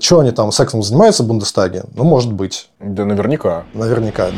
Что они там сексом занимаются в Бундестаге? Ну, может быть. Да наверняка. Наверняка.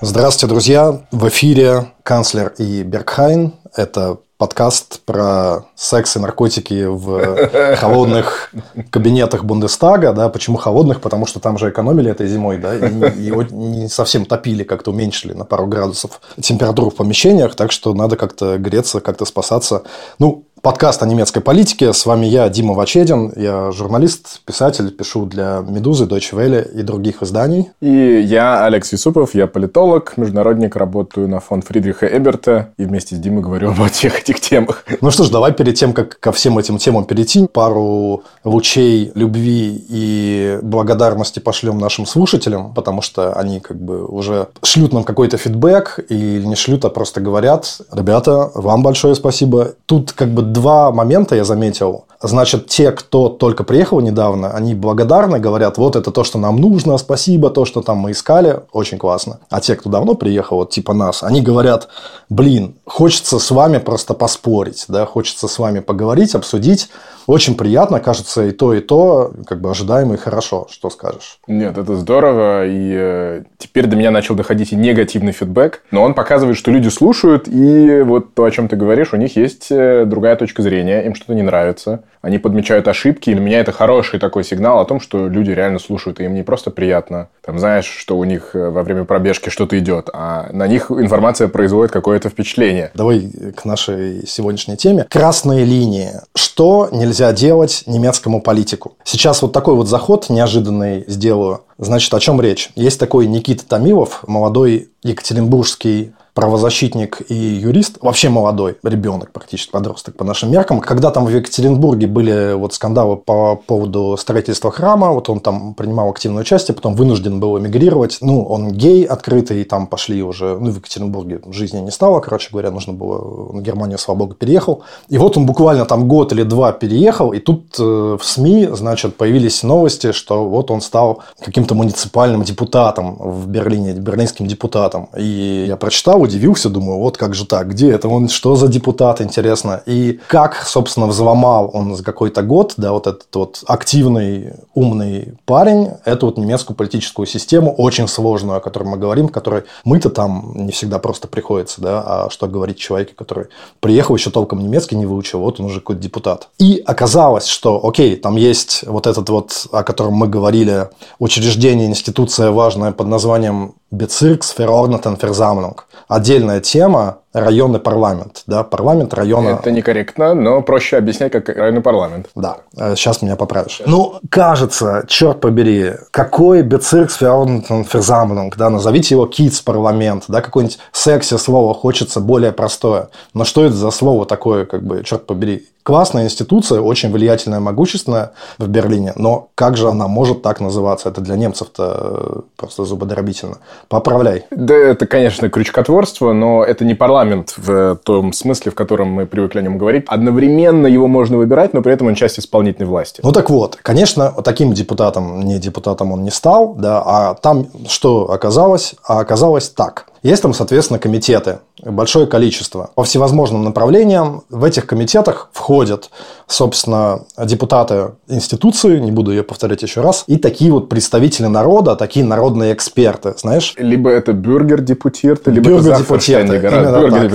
Здравствуйте, друзья! В эфире канцлер и Бергхайн. Это подкаст про секс и наркотики в холодных кабинетах Бундестага. Да? Почему холодных? Потому что там же экономили этой зимой, да, и, и не совсем топили, как-то уменьшили на пару градусов температуру в помещениях, так что надо как-то греться, как-то спасаться. Ну, подкаст о немецкой политике. С вами я, Дима Вачедин. Я журналист, писатель, пишу для «Медузы», Deutsche Welle и других изданий. И я, Алекс Юсупов, я политолог, международник, работаю на фонд Фридриха Эберта и вместе с Димой говорю обо всех этих темах. Ну что ж, давай перед тем, как ко всем этим темам перейти, пару лучей любви и благодарности пошлем нашим слушателям, потому что они как бы уже шлют нам какой-то фидбэк или не шлют, а просто говорят, ребята, вам большое спасибо. Тут как бы два момента я заметил. Значит, те, кто только приехал недавно, они благодарны, говорят, вот это то, что нам нужно, спасибо, то, что там мы искали, очень классно. А те, кто давно приехал, вот типа нас, они говорят, блин, хочется с вами просто поспорить, да, хочется с вами поговорить, обсудить. Очень приятно, кажется, и то, и то, как бы ожидаемо и хорошо. Что скажешь? Нет, это здорово. И э, теперь до меня начал доходить и негативный фидбэк. Но он показывает, что люди слушают, и вот то, о чем ты говоришь, у них есть э, другая точка зрения, им что-то не нравится они подмечают ошибки, и для меня это хороший такой сигнал о том, что люди реально слушают, и им не просто приятно, там, знаешь, что у них э, во время пробежки что-то идет, а на них информация производит какое-то впечатление. Давай к нашей сегодняшней теме. Красные линии. Что нельзя делать немецкому политику? Сейчас вот такой вот заход неожиданный сделаю. Значит, о чем речь? Есть такой Никита Томилов, молодой екатеринбургский правозащитник и юрист, вообще молодой ребенок, практически подросток по нашим меркам. Когда там в Екатеринбурге были вот скандалы по поводу строительства храма, вот он там принимал активное участие, потом вынужден был эмигрировать. Ну, он гей открытый, и там пошли уже, ну, в Екатеринбурге жизни не стало, короче говоря, нужно было на Германию, слава богу, переехал. И вот он буквально там год или два переехал, и тут э, в СМИ, значит, появились новости, что вот он стал каким-то муниципальным депутатом в Берлине, берлинским депутатом. И я прочитал, удивился, думаю, вот как же так, где это, он что за депутат, интересно. И как, собственно, взломал он за какой-то год, да, вот этот вот активный, умный парень, эту вот немецкую политическую систему, очень сложную, о которой мы говорим, в которой мы-то там не всегда просто приходится, да, а что говорить человеке, который приехал, еще толком немецкий не выучил, вот он уже какой-то депутат. И оказалось, что, окей, там есть вот этот вот, о котором мы говорили, учреждение, институция важная под названием Bezirksverordnetenversammlung. Отдельная тема районный парламент, да, парламент района. Это некорректно, но проще объяснять, как районный парламент. Да, сейчас меня поправишь. Ну, кажется, черт побери, какой Bezirksverordnetenversammlung, да, назовите его Kids парламент, да, какое-нибудь секси слово хочется более простое. Но что это за слово такое, как бы, черт побери, классная институция, очень влиятельная, могущественная в Берлине, но как же она может так называться? Это для немцев-то просто зубодробительно. Поправляй. Да, это, конечно, крючкотворство, но это не парламент в том смысле, в котором мы привыкли о нем говорить. Одновременно его можно выбирать, но при этом он часть исполнительной власти. Ну так вот, конечно, таким депутатом, не депутатом он не стал, да, а там что оказалось? А оказалось так. Есть там, соответственно, комитеты, большое количество. По всевозможным направлениям в этих комитетах входят, собственно, депутаты институции, не буду ее повторять еще раз, и такие вот представители народа, такие народные эксперты, знаешь? Либо это бюргер-депутирты, либо. Бюргер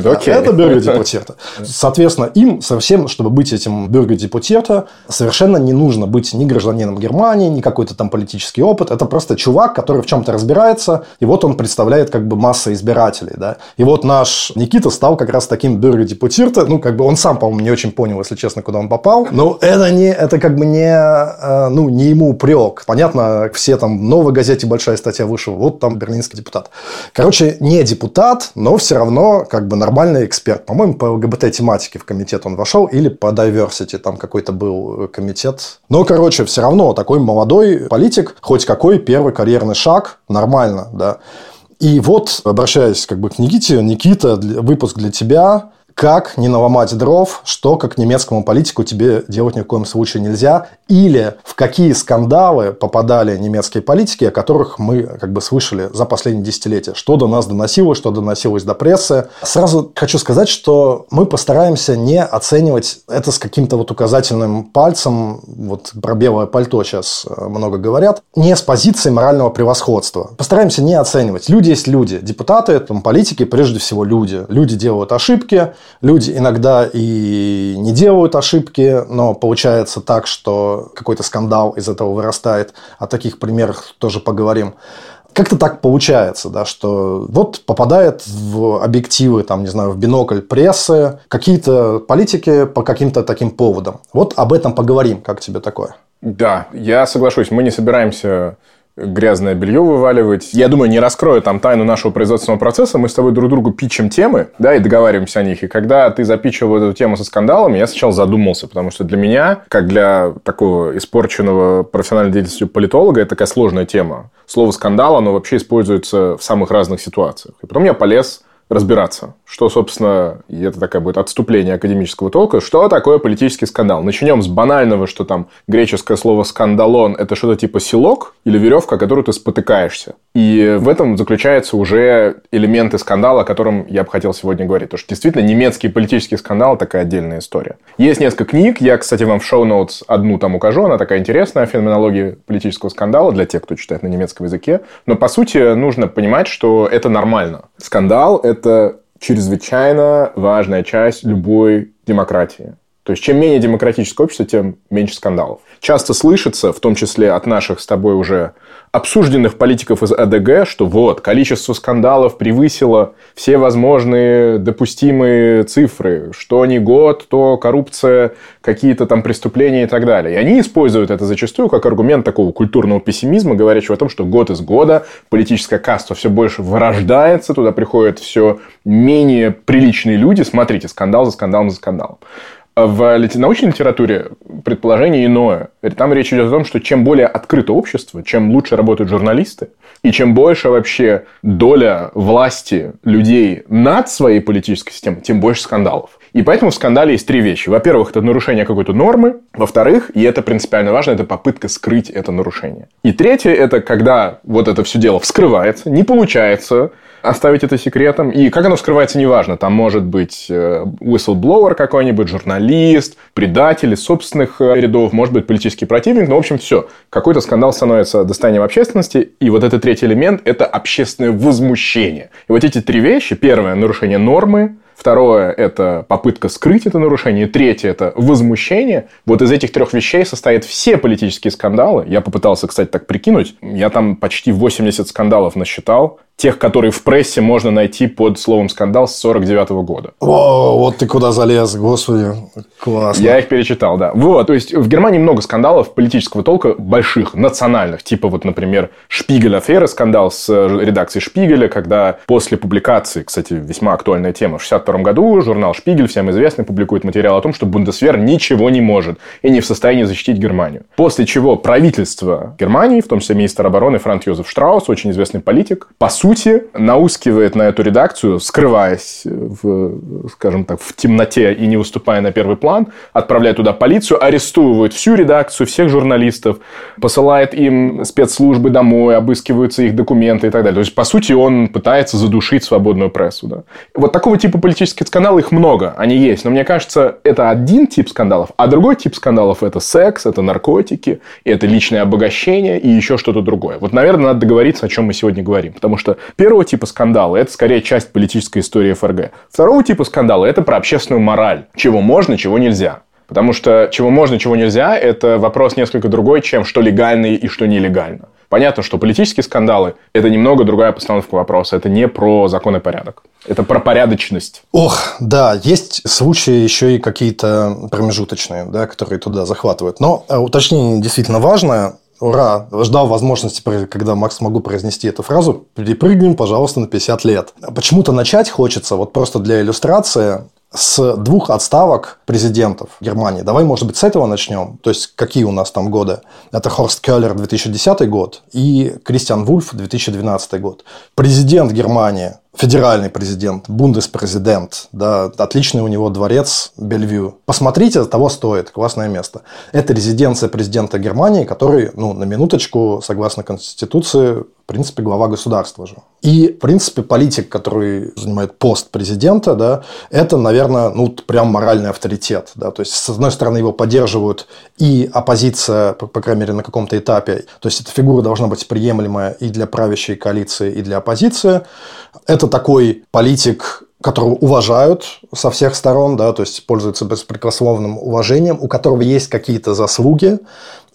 так, да. Это бюргер-депутирты. Соответственно, им совсем, чтобы быть этим бюргер-депутирта, совершенно не нужно быть ни гражданином Германии, ни какой-то там политический опыт. Это просто чувак, который в чем-то разбирается, и вот он представляет как бы масса избирателей. Да? И вот наш Никита стал как раз таким бюргер-депутирта. Ну, как бы он сам, по-моему, не очень понял, если честно, куда он попал. Но это, не, это как бы не, э, ну, не ему упрек. Понятно, все там, в новой газете большая статья вышла, вот там берлинский депутат. Короче, не депутат, но все равно как бы нормальный эксперт. По-моему, по ЛГБТ-тематике в комитет он вошел, или по diversity, там какой-то был комитет. Но, короче, все равно такой молодой политик, хоть какой первый карьерный шаг, нормально, да. И вот, обращаясь как бы к Никите, Никита, выпуск для тебя. Как не наломать дров, что как немецкому политику тебе делать ни в коем случае нельзя, или в какие скандалы попадали немецкие политики, о которых мы как бы слышали за последние десятилетия, что до нас доносилось, что доносилось до прессы. Сразу хочу сказать, что мы постараемся не оценивать это с каким-то вот указательным пальцем, вот про белое пальто сейчас э, много говорят, не с позиции морального превосходства. Постараемся не оценивать. Люди есть люди. Депутаты, там, политики, прежде всего люди. Люди делают ошибки, Люди иногда и не делают ошибки, но получается так, что какой-то скандал из этого вырастает. О таких примерах тоже поговорим. Как-то так получается, да, что вот попадает в объективы, там, не знаю, в бинокль прессы какие-то политики по каким-то таким поводам. Вот об этом поговорим. Как тебе такое? Да, я соглашусь. Мы не собираемся грязное белье вываливать. Я думаю, не раскрою там тайну нашего производственного процесса. Мы с тобой друг другу питчим темы, да, и договариваемся о них. И когда ты запитчивал эту тему со скандалами, я сначала задумался, потому что для меня, как для такого испорченного профессиональной деятельностью политолога, это такая сложная тема. Слово скандал, оно вообще используется в самых разных ситуациях. И потом я полез разбираться, что, собственно, и это такое будет отступление академического толка, что такое политический скандал. Начнем с банального, что там греческое слово «скандалон» – это что-то типа силок или веревка, о которую ты спотыкаешься. И в этом заключаются уже элементы скандала, о котором я бы хотел сегодня говорить. Потому что действительно немецкий политический скандал – такая отдельная история. Есть несколько книг, я, кстати, вам в шоу-ноутс одну там укажу, она такая интересная, феноменология политического скандала для тех, кто читает на немецком языке. Но, по сути, нужно понимать, что это нормально. Скандал – это это чрезвычайно важная часть любой демократии. То есть, чем менее демократическое общество, тем меньше скандалов. Часто слышится, в том числе от наших с тобой уже обсужденных политиков из АДГ, что вот, количество скандалов превысило все возможные допустимые цифры. Что не год, то коррупция, какие-то там преступления и так далее. И они используют это зачастую как аргумент такого культурного пессимизма, говорящего о том, что год из года политическое каство все больше вырождается, туда приходят все менее приличные люди. Смотрите, скандал за скандалом за скандалом. В научной литературе предположение иное. Там речь идет о том, что чем более открыто общество, чем лучше работают журналисты, и чем больше вообще доля власти людей над своей политической системой, тем больше скандалов. И поэтому в скандале есть три вещи. Во-первых, это нарушение какой-то нормы. Во-вторых, и это принципиально важно, это попытка скрыть это нарушение. И третье, это когда вот это все дело вскрывается, не получается оставить это секретом. И как оно скрывается, неважно. Там может быть э, whistleblower какой-нибудь, журналист, предатель из собственных э, рядов, может быть политический противник. Ну, в общем, все. Какой-то скандал становится достоянием общественности. И вот этот третий элемент – это общественное возмущение. И вот эти три вещи. Первое – нарушение нормы. Второе – это попытка скрыть это нарушение. Третье – это возмущение. Вот из этих трех вещей состоят все политические скандалы. Я попытался, кстати, так прикинуть. Я там почти 80 скандалов насчитал тех, которые в прессе можно найти под словом «скандал» с 49 года. О, вот ты куда залез, господи, классно. Я их перечитал, да. Вот, то есть, в Германии много скандалов политического толка, больших, национальных. Типа, вот, например, Шпигель-афера, скандал с редакцией Шпигеля, когда после публикации, кстати, весьма актуальная тема, в 62 году журнал Шпигель, всем известный, публикует материал о том, что Бундесвер ничего не может и не в состоянии защитить Германию. После чего правительство Германии, в том числе министр обороны Франц Йозеф Штраус, очень известный политик, по сути, сути, наускивает на эту редакцию, скрываясь, в, скажем так, в темноте и не выступая на первый план, отправляет туда полицию, арестовывает всю редакцию, всех журналистов, посылает им спецслужбы домой, обыскиваются их документы и так далее. То есть, по сути, он пытается задушить свободную прессу. Да. Вот такого типа политических скандалов их много, они есть. Но мне кажется, это один тип скандалов, а другой тип скандалов – это секс, это наркотики, это личное обогащение и еще что-то другое. Вот, наверное, надо договориться, о чем мы сегодня говорим. Потому что первого типа скандала – это скорее часть политической истории ФРГ. Второго типа скандала – это про общественную мораль. Чего можно, чего нельзя. Потому что чего можно, чего нельзя – это вопрос несколько другой, чем что легально и что нелегально. Понятно, что политические скандалы – это немного другая постановка вопроса. Это не про закон и порядок. Это про порядочность. Ох, да, есть случаи еще и какие-то промежуточные, да, которые туда захватывают. Но э, уточнение действительно важное. Ура! Ждал возможности, когда Макс смогу произнести эту фразу. Перепрыгнем, пожалуйста, на 50 лет. Почему-то начать хочется, вот просто для иллюстрации, с двух отставок президентов Германии. Давай, может быть, с этого начнем. То есть, какие у нас там годы? Это Хорст Келлер 2010 год и Кристиан Вульф 2012 год. Президент Германии федеральный президент, бундеспрезидент, да, отличный у него дворец Бельвью. Посмотрите, того стоит, классное место. Это резиденция президента Германии, который, ну, на минуточку, согласно Конституции, принципе, глава государства же. И, в принципе, политик, который занимает пост президента, да, это, наверное, ну, прям моральный авторитет. Да. То есть, с одной стороны, его поддерживают и оппозиция, по, по крайней мере, на каком-то этапе. То есть, эта фигура должна быть приемлемая и для правящей коалиции, и для оппозиции. Это такой политик, которого уважают со всех сторон, да, то есть пользуется беспрекословным уважением, у которого есть какие-то заслуги,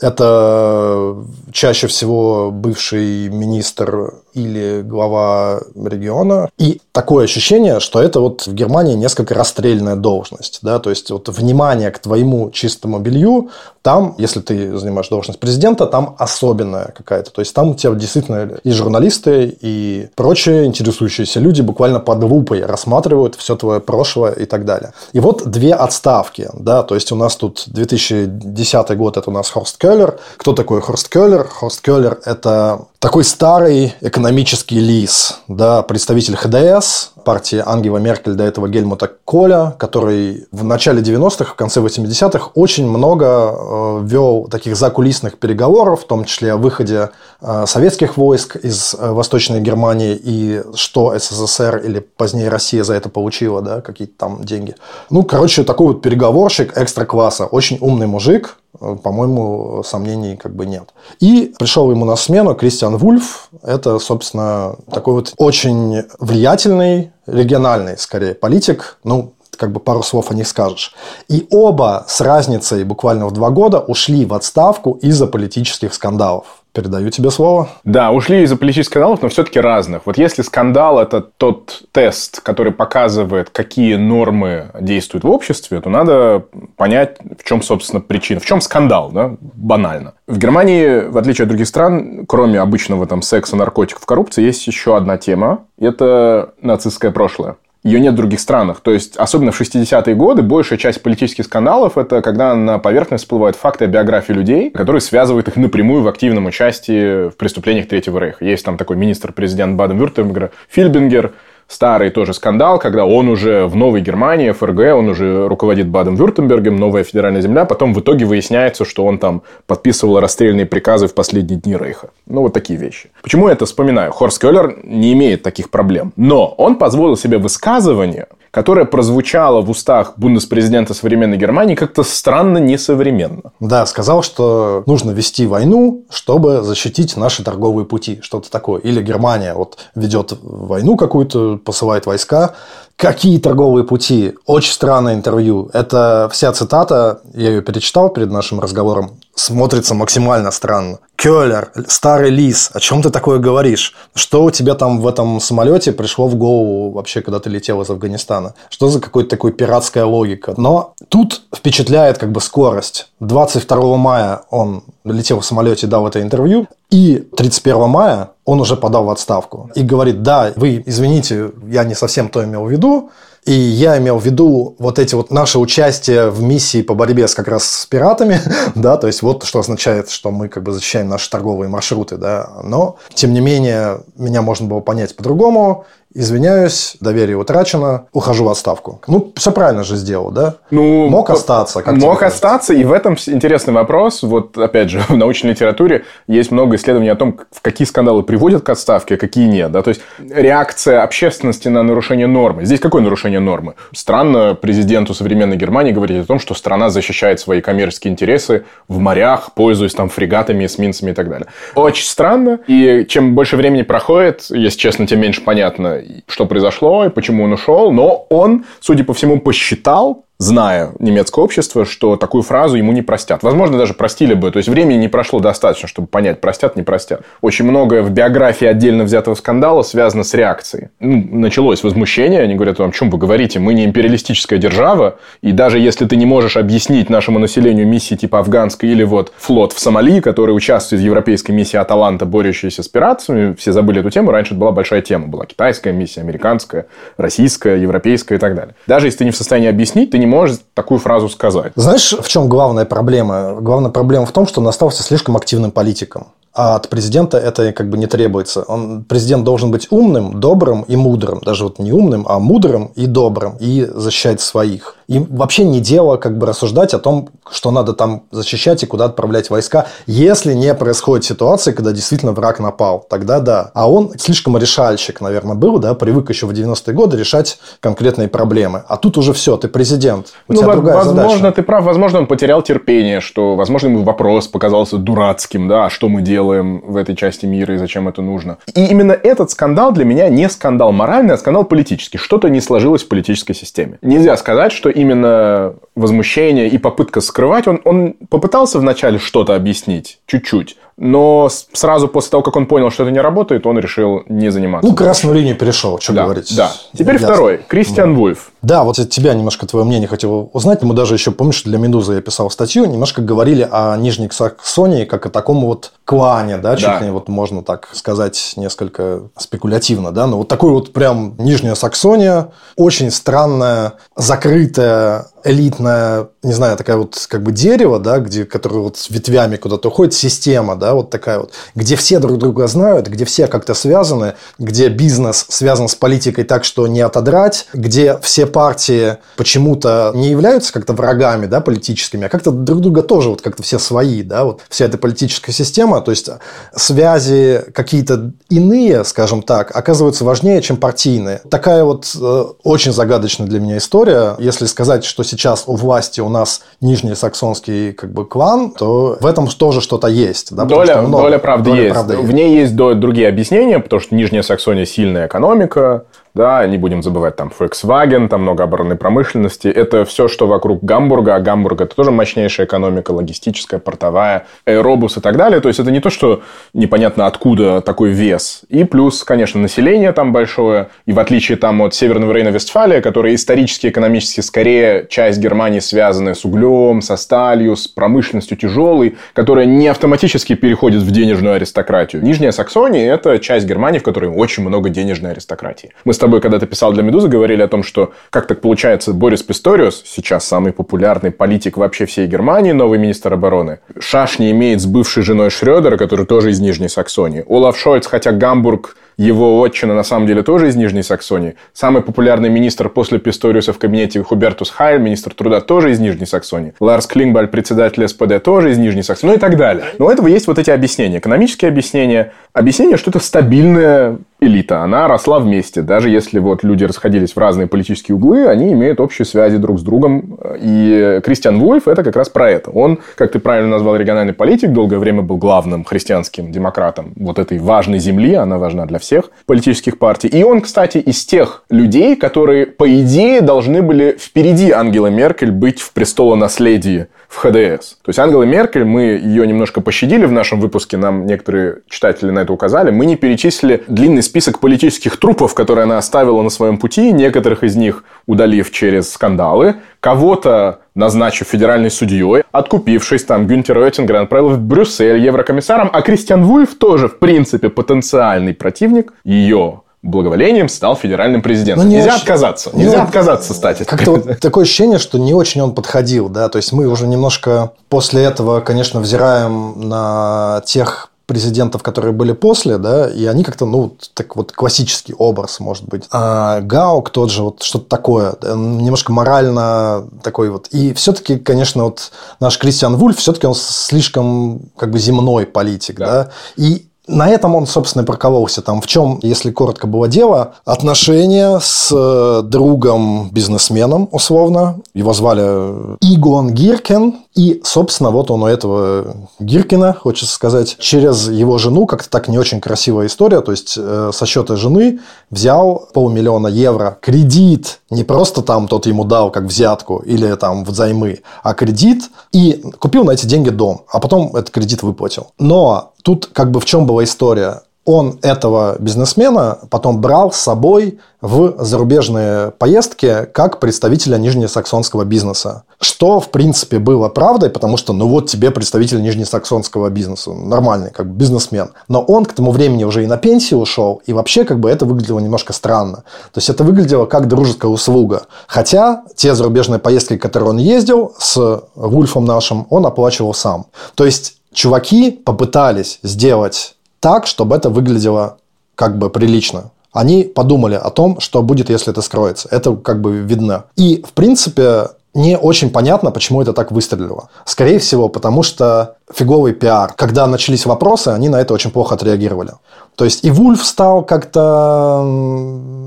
это чаще всего бывший министр или глава региона. И такое ощущение, что это вот в Германии несколько расстрельная должность. Да? То есть, вот внимание к твоему чистому белью, там, если ты занимаешь должность президента, там особенная какая-то. То есть, там тебя действительно и журналисты, и прочие интересующиеся люди буквально под лупой рассматривают все твое прошлое и так далее. И вот две отставки. Да? То есть, у нас тут 2010 год, это у нас Хорст Келлер. Кто такой Хорст Келлер? Хорст Келлер – это такой старый экономический лис, да, представитель ХДС, партии Ангела Меркель, до этого Гельмута Коля, который в начале 90-х, в конце 80-х очень много э, вел таких закулисных переговоров, в том числе о выходе э, советских войск из э, Восточной Германии и что СССР или позднее Россия за это получила, да, какие-то там деньги. Ну, короче, такой вот переговорщик экстра-класса, очень умный мужик, по-моему, сомнений как бы нет. И пришел ему на смену Кристиан Вульф. Это, собственно, такой вот очень влиятельный, региональный, скорее, политик. Ну, как бы пару слов о них скажешь. И оба с разницей буквально в два года ушли в отставку из-за политических скандалов. Передаю тебе слово. Да, ушли из-за политических скандалов, но все-таки разных. Вот если скандал – это тот тест, который показывает, какие нормы действуют в обществе, то надо понять, в чем, собственно, причина. В чем скандал, да? банально. В Германии, в отличие от других стран, кроме обычного там секса, наркотиков, коррупции, есть еще одна тема. Это нацистское прошлое. Ее нет в других странах. То есть, особенно в 60-е годы, большая часть политических скандалов – это когда на поверхность всплывают факты о биографии людей, которые связывают их напрямую в активном участии в преступлениях Третьего Рейха. Есть там такой министр-президент Баден-Вюртемберга Фильбингер, старый тоже скандал, когда он уже в Новой Германии, ФРГ, он уже руководит Баден-Вюртембергом, новая федеральная земля, потом в итоге выясняется, что он там подписывал расстрельные приказы в последние дни Рейха. Ну, вот такие вещи. Почему я это вспоминаю? Хорст Келлер не имеет таких проблем. Но он позволил себе высказывание, которое прозвучало в устах бундеспрезидента современной Германии как-то странно несовременно. Да, сказал, что нужно вести войну, чтобы защитить наши торговые пути, что-то такое. Или Германия вот ведет войну какую-то, посылает войска, Какие торговые пути? Очень странное интервью. Это вся цитата, я ее перечитал перед нашим разговором, смотрится максимально странно. Келлер, старый лис, о чем ты такое говоришь? Что у тебя там в этом самолете пришло в голову вообще, когда ты летел из Афганистана? Что за какой-то такой пиратская логика? Но тут впечатляет как бы скорость. 22 мая он летел в самолете, дал это интервью, и 31 мая он уже подал в отставку. И говорит, да, вы извините, я не совсем то имел в виду, и я имел в виду вот эти вот наши участия в миссии по борьбе с как раз с пиратами, да, то есть вот что означает, что мы как бы защищаем наши торговые маршруты, да, но тем не менее меня можно было понять по-другому, извиняюсь, доверие утрачено, ухожу в отставку. Ну, все правильно же сделал, да? Ну, мог остаться. Как мог остаться, и в этом интересный вопрос. Вот, опять же, в научной литературе есть много исследований о том, в какие скандалы приводят к отставке, а какие нет. Да? То есть, реакция общественности на нарушение нормы. Здесь какое нарушение нормы? Странно президенту современной Германии говорить о том, что страна защищает свои коммерческие интересы в морях, пользуясь там фрегатами, эсминцами и так далее. Очень странно. И чем больше времени проходит, если честно, тем меньше понятно, что произошло и почему он ушел, но он, судя по всему, посчитал, зная немецкое общество, что такую фразу ему не простят. Возможно, даже простили бы. То есть, времени не прошло достаточно, чтобы понять, простят, не простят. Очень многое в биографии отдельно взятого скандала связано с реакцией. Ну, началось возмущение. Они говорят, о чем вы говорите? Мы не империалистическая держава. И даже если ты не можешь объяснить нашему населению миссии типа афганской или вот флот в Сомали, который участвует в европейской миссии Аталанта, борющейся с пиратами, все забыли эту тему. Раньше это была большая тема. Была китайская миссия, американская, российская, европейская и так далее. Даже если ты не в состоянии объяснить, ты не не может такую фразу сказать. Знаешь, в чем главная проблема? Главная проблема в том, что он остался слишком активным политиком. А от президента это как бы не требуется. Он, президент должен быть умным, добрым и мудрым. Даже вот не умным, а мудрым и добрым. И защищать своих. И вообще не дело как бы рассуждать о том, что надо там защищать и куда отправлять войска, если не происходит ситуация, когда действительно враг напал. Тогда да. А он слишком решальщик, наверное, был, да, привык еще в 90-е годы решать конкретные проблемы. А тут уже все, ты президент. У ну, тебя другая возможно, задача. ты прав. Возможно, он потерял терпение, что, возможно, ему вопрос показался дурацким, да, а что мы делаем в этой части мира и зачем это нужно. И именно этот скандал для меня не скандал моральный, а скандал политический. Что-то не сложилось в политической системе. Нельзя сказать, что именно возмущение и попытка скрывать, он, он попытался вначале что-то объяснить, чуть-чуть, но сразу после того, как он понял, что это не работает, он решил не заниматься. Ну, красную линию перешел, что да, говорить. Да. Теперь Ясно. второй. Кристиан Да. Вульф. Да, вот от тебя немножко твое мнение хотел узнать. Мы даже еще, помнишь, для «Медузы» я писал статью, немножко говорили о Нижней Саксонии как о таком вот клане, да, чуть Да. ли вот можно так сказать несколько спекулятивно, да, но вот такой вот прям Нижняя Саксония, очень странная, закрытая, элитная, не знаю, такая вот как бы дерево, да, где, которое вот с ветвями куда-то уходит, система, да, вот такая вот, где все друг друга знают, где все как-то связаны, где бизнес связан с политикой так, что не отодрать, где все партии почему-то не являются как-то врагами, да, политическими, а как-то друг друга тоже вот как-то все свои, да, вот вся эта политическая система, то есть связи какие-то иные, скажем так, оказываются важнее, чем партийные. Такая вот э, очень загадочная для меня история. Если сказать, что сейчас у власти у нас нижний саксонский как бы клан, то в этом тоже что-то есть. Да, доля, что много- доля правды доля есть. правды В ней есть другие объяснения, потому что Нижняя Саксония сильная экономика, да, не будем забывать там Volkswagen, там много оборонной промышленности. Это все, что вокруг Гамбурга, а Гамбург это тоже мощнейшая экономика, логистическая, портовая, аэробус и так далее. То есть это не то, что непонятно откуда такой вес. И плюс, конечно, население там большое. И в отличие там от Северного Рейна-Вестфалия, который исторически, экономически скорее часть Германии связанная с углем, со сталью, с промышленностью тяжелой, которая не автоматически переходит в денежную аристократию. Нижняя Саксония – это часть Германии, в которой очень много денежной аристократии. Мы с тобой, когда ты писал для «Медузы», говорили о том, что как так получается Борис Писториус, сейчас самый популярный политик вообще всей Германии, новый министр обороны, шашни имеет с бывшей женой Шрёдера, который тоже из Нижней Саксонии. Олаф Шольц, хотя Гамбург его отчина на самом деле тоже из Нижней Саксонии. Самый популярный министр после Писториуса в кабинете Хубертус Хайль, министр труда, тоже из Нижней Саксонии. Ларс Клингбаль, председатель СПД, тоже из Нижней Саксонии, ну и так далее. Но у этого есть вот эти объяснения. Экономические объяснения. Объяснение, что это стабильная элита. Она росла вместе. Даже если вот люди расходились в разные политические углы, они имеют общие связи друг с другом. И Кристиан Вульф это как раз про это. Он, как ты правильно назвал, региональный политик, долгое время был главным христианским демократом вот этой важной земли. Она важна для всех политических партий. И он, кстати, из тех людей, которые, по идее, должны были впереди Ангелы Меркель быть в престолонаследии в ХДС. То есть Ангела Меркель, мы ее немножко пощадили в нашем выпуске, нам некоторые читатели на это указали, мы не перечислили длинный список политических трупов, которые она оставила на своем пути, некоторых из них удалив через скандалы, кого-то назначив федеральной судьей, откупившись там Гюнтер Оттингер отправил в Брюссель еврокомиссаром, а Кристиан Вульф тоже, в принципе, потенциальный противник ее благоволением стал федеральным президентом. Ну, не Нельзя очень- отказаться. не Нельзя очень- отказаться стать. Как-то вот такое ощущение, что не очень он подходил, да, то есть мы уже немножко после этого, конечно, взираем на тех президентов, которые были после, да, и они как-то, ну, так вот классический образ, может быть. А Гаук тот же, вот что-то такое, немножко морально такой вот. И все-таки, конечно, вот наш Кристиан Вульф, все-таки он слишком как бы земной политик, Да. да, и на этом он, собственно, и прокололся. Там в чем, если коротко было дело, отношения с э, другом-бизнесменом, условно. Его звали Игон Гиркен. И, собственно, вот он у этого Гиркина, хочется сказать, через его жену, как-то так не очень красивая история, то есть э, со счета жены взял полмиллиона евро кредит, не просто там тот ему дал как взятку или там взаймы, а кредит и купил на эти деньги дом, а потом этот кредит выплатил. Но тут как бы в чем была история? Он этого бизнесмена потом брал с собой в зарубежные поездки как представителя нижнесаксонского бизнеса. Что, в принципе, было правдой, потому что, ну вот тебе представитель нижнесаксонского бизнеса, нормальный как бы бизнесмен. Но он к тому времени уже и на пенсию ушел, и вообще как бы это выглядело немножко странно. То есть это выглядело как дружеская услуга. Хотя те зарубежные поездки, которые он ездил с Вульфом нашим, он оплачивал сам. То есть чуваки попытались сделать так, чтобы это выглядело как бы прилично. Они подумали о том, что будет, если это скроется. Это как бы видно. И, в принципе, не очень понятно, почему это так выстрелило. Скорее всего, потому что фиговый пиар. Когда начались вопросы, они на это очень плохо отреагировали. То есть и Вульф стал как-то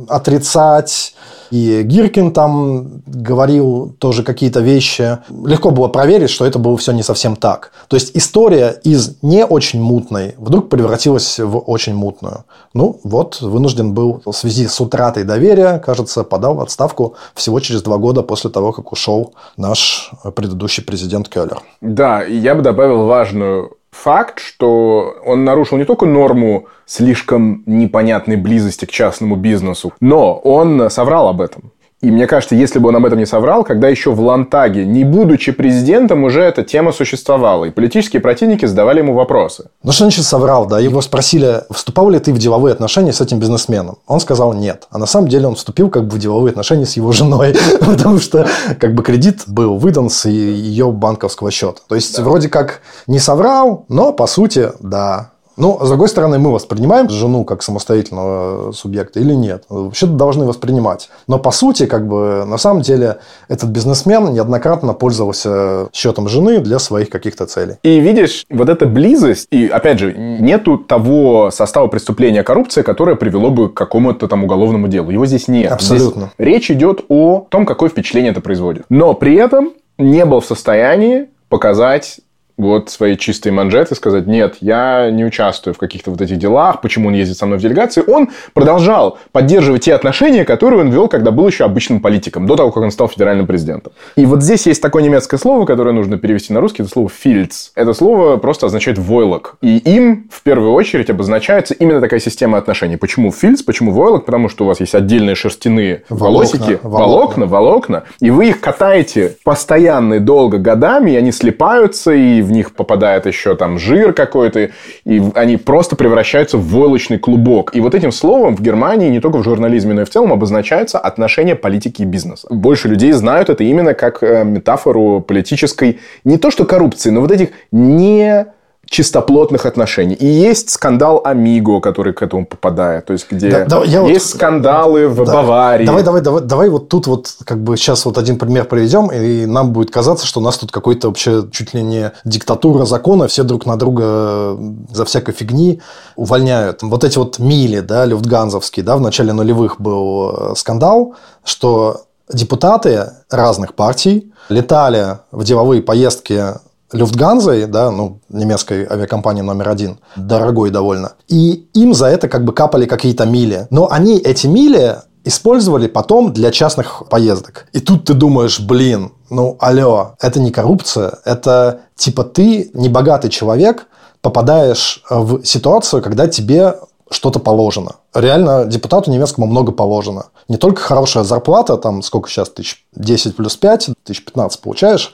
отрицать, и Гиркин там говорил тоже какие-то вещи. Легко было проверить, что это было все не совсем так. То есть история из не очень мутной вдруг превратилась в очень мутную. Ну вот, вынужден был в связи с утратой доверия, кажется, подал в отставку всего через два года после того, как ушел наш предыдущий президент Келлер. Да, и я бы добавил важную факт, что он нарушил не только норму слишком непонятной близости к частному бизнесу, но он соврал об этом. И мне кажется, если бы он об этом не соврал, когда еще в Лантаге, не будучи президентом, уже эта тема существовала, и политические противники задавали ему вопросы. Ну, что значит соврал, да? Его спросили, вступал ли ты в деловые отношения с этим бизнесменом? Он сказал нет. А на самом деле он вступил как бы в деловые отношения с его женой, потому что как бы кредит был выдан с ее банковского счета. То есть, вроде как не соврал, но по сути, да, но, с другой стороны, мы воспринимаем жену как самостоятельного субъекта или нет? Вообще-то должны воспринимать. Но, по сути, как бы, на самом деле, этот бизнесмен неоднократно пользовался счетом жены для своих каких-то целей. И видишь, вот эта близость, и, опять же, нету того состава преступления коррупции, которое привело бы к какому-то там уголовному делу. Его здесь нет. Абсолютно. Здесь речь идет о том, какое впечатление это производит. Но при этом не был в состоянии показать вот свои чистые манжеты, сказать, нет, я не участвую в каких-то вот этих делах, почему он ездит со мной в делегации, он продолжал поддерживать те отношения, которые он вел, когда был еще обычным политиком, до того, как он стал федеральным президентом. И вот здесь есть такое немецкое слово, которое нужно перевести на русский, это слово «фильц». Это слово просто означает «войлок». И им, в первую очередь, обозначается именно такая система отношений. Почему фильц, почему войлок? Потому что у вас есть отдельные шерстяные волосики, волокна, волокна, волокна, и вы их катаете постоянно и долго годами, и они слипаются, и в них попадает еще там жир какой-то, и они просто превращаются в войлочный клубок. И вот этим словом в Германии, не только в журнализме, но и в целом обозначается отношение политики и бизнеса. Больше людей знают это именно как э, метафору политической, не то что коррупции, но вот этих не чистоплотных отношений. И есть скандал Амиго, который к этому попадает. То есть, где да, да, есть вот, скандалы в да, Баварии. Давай, давай, давай, давай вот тут вот как бы сейчас вот один пример приведем, и нам будет казаться, что у нас тут какой-то вообще чуть ли не диктатура закона, все друг на друга за всякой фигни увольняют. Вот эти вот мили, да, люфтганзовские, да, в начале нулевых был э, скандал, что депутаты разных партий летали в деловые поездки Люфтганзой, да, ну, немецкой авиакомпании номер один, дорогой довольно, и им за это как бы капали какие-то мили. Но они эти мили использовали потом для частных поездок. И тут ты думаешь, блин, ну, алло, это не коррупция, это типа ты, небогатый человек, попадаешь в ситуацию, когда тебе что-то положено. Реально депутату немецкому много положено. Не только хорошая зарплата, там сколько сейчас, тысяч 10 плюс 5, тысяч 15 получаешь,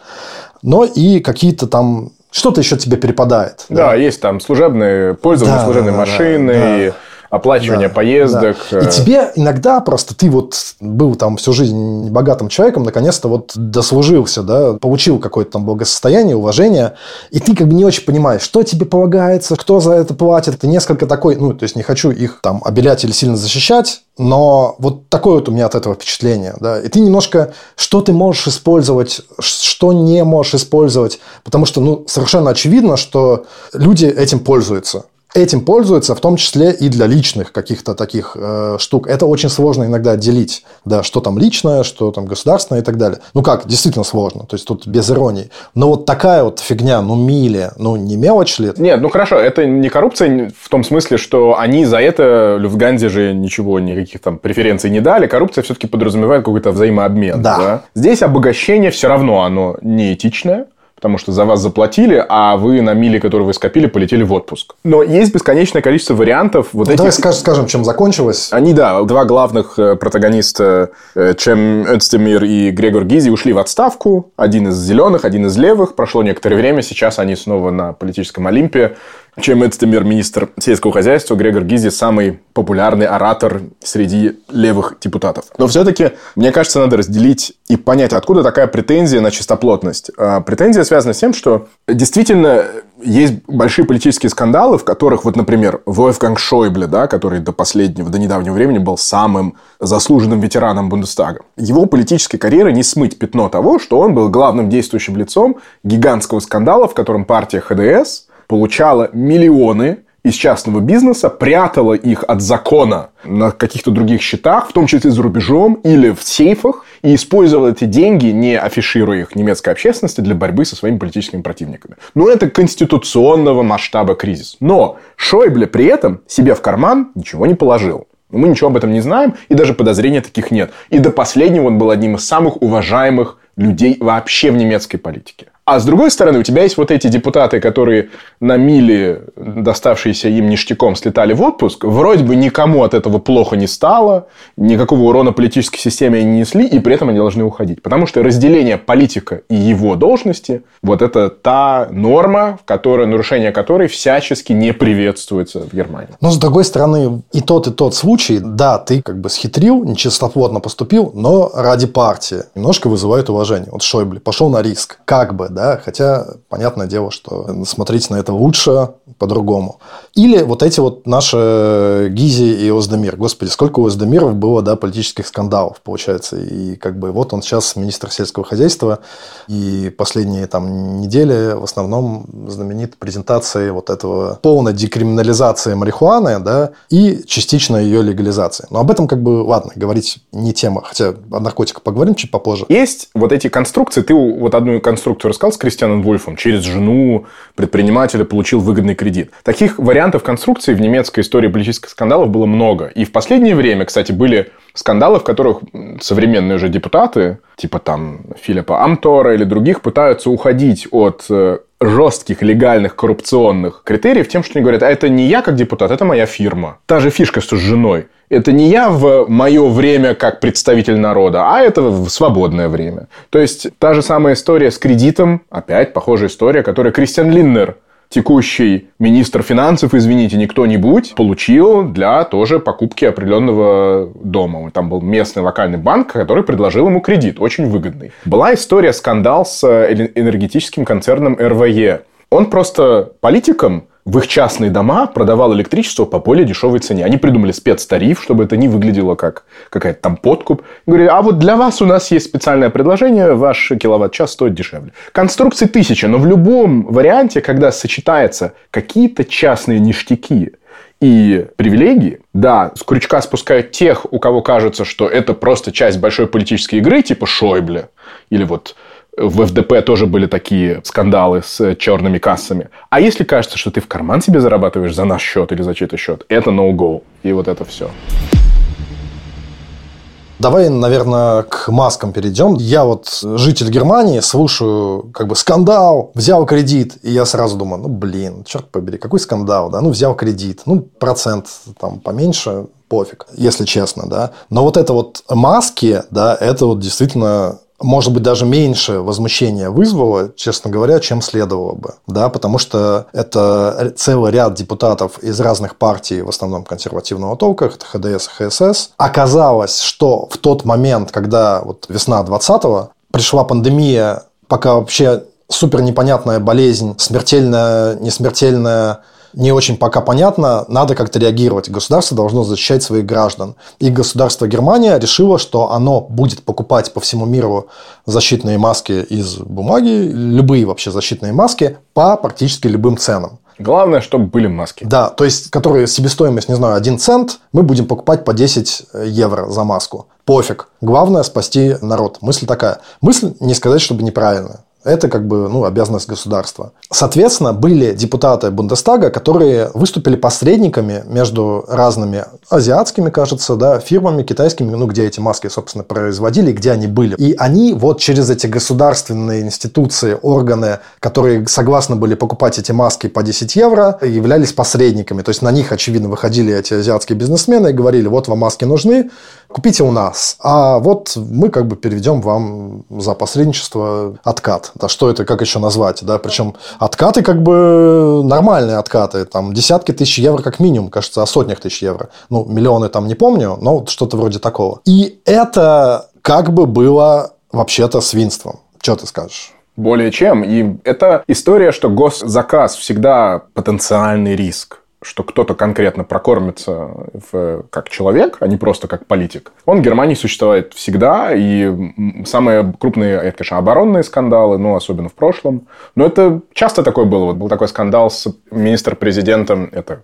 но и какие-то там что-то еще тебе перепадает. Да, да есть там служебные, пользование да, служебной да, машины, оплачивание да, поездок. Да. И тебе иногда просто ты вот был там всю жизнь богатым человеком, наконец-то вот дослужился, да, получил какое-то там благосостояние, уважение, и ты как бы не очень понимаешь, что тебе полагается, кто за это платит. Ты несколько такой, ну, то есть не хочу их там обелять или сильно защищать, но вот такое вот у меня от этого впечатление, да. И ты немножко, что ты можешь использовать, что не можешь использовать, потому что, ну, совершенно очевидно, что люди этим пользуются этим пользуются, в том числе и для личных каких-то таких э, штук. Это очень сложно иногда отделить, да, что там личное, что там государственное и так далее. Ну как, действительно сложно, то есть тут без иронии. Но вот такая вот фигня, ну мили, ну не мелочь ли? Нет, ну хорошо, это не коррупция в том смысле, что они за это Люфтганзе же ничего, никаких там преференций не дали. Коррупция все-таки подразумевает какой-то взаимообмен. Да. да. Здесь обогащение все равно оно неэтичное потому что за вас заплатили, а вы на мили, которые вы скопили, полетели в отпуск. Но есть бесконечное количество вариантов вот ну, этих... Давай скажем, скажем, чем закончилось. Они, да, два главных э, протагониста, э, Чем Özdemir и Грегор Гизи, ушли в отставку. Один из зеленых, один из левых. Прошло некоторое время, сейчас они снова на политическом Олимпе Чем Эцтемер, министр сельского хозяйства, Грегор Гизи, самый популярный оратор среди левых депутатов. Но все-таки, мне кажется, надо разделить и понять, откуда такая претензия на чистоплотность. А претензия связана с тем, что действительно есть большие политические скандалы, в которых, вот, например, Вольфганг Шойбле, да, который до последнего, до недавнего времени был самым заслуженным ветераном Бундестага. Его политической карьеры не смыть пятно того, что он был главным действующим лицом гигантского скандала, в котором партия ХДС получала миллионы из частного бизнеса, прятала их от закона на каких-то других счетах, в том числе за рубежом или в сейфах, и использовала эти деньги, не афишируя их немецкой общественности, для борьбы со своими политическими противниками. Но это конституционного масштаба кризис. Но Шойбле при этом себе в карман ничего не положил. Мы ничего об этом не знаем, и даже подозрений таких нет. И до последнего он был одним из самых уважаемых людей вообще в немецкой политике. А с другой стороны, у тебя есть вот эти депутаты, которые на миле, доставшиеся им ништяком, слетали в отпуск. Вроде бы никому от этого плохо не стало, никакого урона политической системе они не несли, и при этом они должны уходить. Потому что разделение политика и его должности, вот это та норма, в нарушение которой всячески не приветствуется в Германии. Но, с другой стороны, и тот, и тот случай, да, ты как бы схитрил, нечистоплотно поступил, но ради партии немножко вызывает уважение. Вот Шойбле пошел на риск. Как бы, да, хотя понятное дело, что смотреть на это лучше, по-другому. Или вот эти вот наши Гизи и Оздемир. Господи, сколько у Оздемиров было, да, политических скандалов, получается. И как бы вот он сейчас министр сельского хозяйства, и последние там недели в основном знаменит презентацией вот этого полной декриминализации марихуаны, да, и частично ее легализации. Но об этом как бы, ладно, говорить не тема, хотя о наркотиках поговорим чуть попозже. Есть вот эти конструкции, ты вот одну конструкцию рассказал с Кристианом Вольфом, через жену предпринимателя получил выгодный кредит. Таких вариантов конструкции в немецкой истории политических скандалов было много. И в последнее время, кстати, были скандалы, в которых современные уже депутаты, типа там Филиппа Амтора или других, пытаются уходить от э, жестких легальных коррупционных критериев тем, что они говорят, а это не я как депутат, это моя фирма. Та же фишка, что с женой. Это не я в мое время как представитель народа, а это в свободное время. То есть, та же самая история с кредитом, опять похожая история, которую Кристиан Линнер текущий министр финансов, извините, не кто-нибудь, получил для тоже покупки определенного дома. Там был местный локальный банк, который предложил ему кредит, очень выгодный. Была история, скандал с энергетическим концерном РВЕ. Он просто политикам в их частные дома продавал электричество по более дешевой цене. Они придумали спецтариф, чтобы это не выглядело как какая-то там подкуп. Говорили, а вот для вас у нас есть специальное предложение, ваш киловатт-час стоит дешевле. Конструкции тысяча, но в любом варианте, когда сочетаются какие-то частные ништяки и привилегии, да, с крючка спускают тех, у кого кажется, что это просто часть большой политической игры, типа Шойбле, или вот в ФДП тоже были такие скандалы с черными кассами. А если кажется, что ты в карман себе зарабатываешь за наш счет или за чей-то счет, это no-go. И вот это все. Давай, наверное, к маскам перейдем. Я вот житель Германии, слушаю как бы скандал, взял кредит, и я сразу думаю, ну, блин, черт побери, какой скандал, да, ну, взял кредит, ну, процент там поменьше, пофиг, если честно, да. Но вот это вот маски, да, это вот действительно может быть, даже меньше возмущения вызвало, честно говоря, чем следовало бы. Да, потому что это целый ряд депутатов из разных партий, в основном консервативного толка, это ХДС и ХСС. Оказалось, что в тот момент, когда вот весна 20-го, пришла пандемия, пока вообще супер непонятная болезнь, смертельная, несмертельная, не очень пока понятно, надо как-то реагировать. Государство должно защищать своих граждан. И государство Германия решило, что оно будет покупать по всему миру защитные маски из бумаги, любые вообще защитные маски по практически любым ценам. Главное, чтобы были маски. Да, то есть, которые себестоимость, не знаю, 1 цент, мы будем покупать по 10 евро за маску. Пофиг. Главное спасти народ. Мысль такая. Мысль не сказать, чтобы неправильная. Это как бы ну, обязанность государства. Соответственно, были депутаты Бундестага, которые выступили посредниками между разными азиатскими, кажется, да, фирмами китайскими, ну, где эти маски, собственно, производили, где они были. И они вот через эти государственные институции, органы, которые согласны были покупать эти маски по 10 евро, являлись посредниками. То есть, на них, очевидно, выходили эти азиатские бизнесмены и говорили, вот вам маски нужны, купите у нас. А вот мы как бы переведем вам за посредничество откат. Да что это, как еще назвать, да? Причем откаты как бы нормальные откаты, там десятки тысяч евро как минимум, кажется, о сотнях тысяч евро. Ну, миллионы там не помню, но вот что-то вроде такого. И это как бы было вообще-то свинством. Что ты скажешь? Более чем. И это история, что госзаказ всегда потенциальный риск что кто-то конкретно прокормится в, как человек, а не просто как политик. Он в Германии существует всегда, и самые крупные, это, конечно, оборонные скандалы, ну, особенно в прошлом. Но это часто такое было. Вот был такой скандал с министр-президентом, это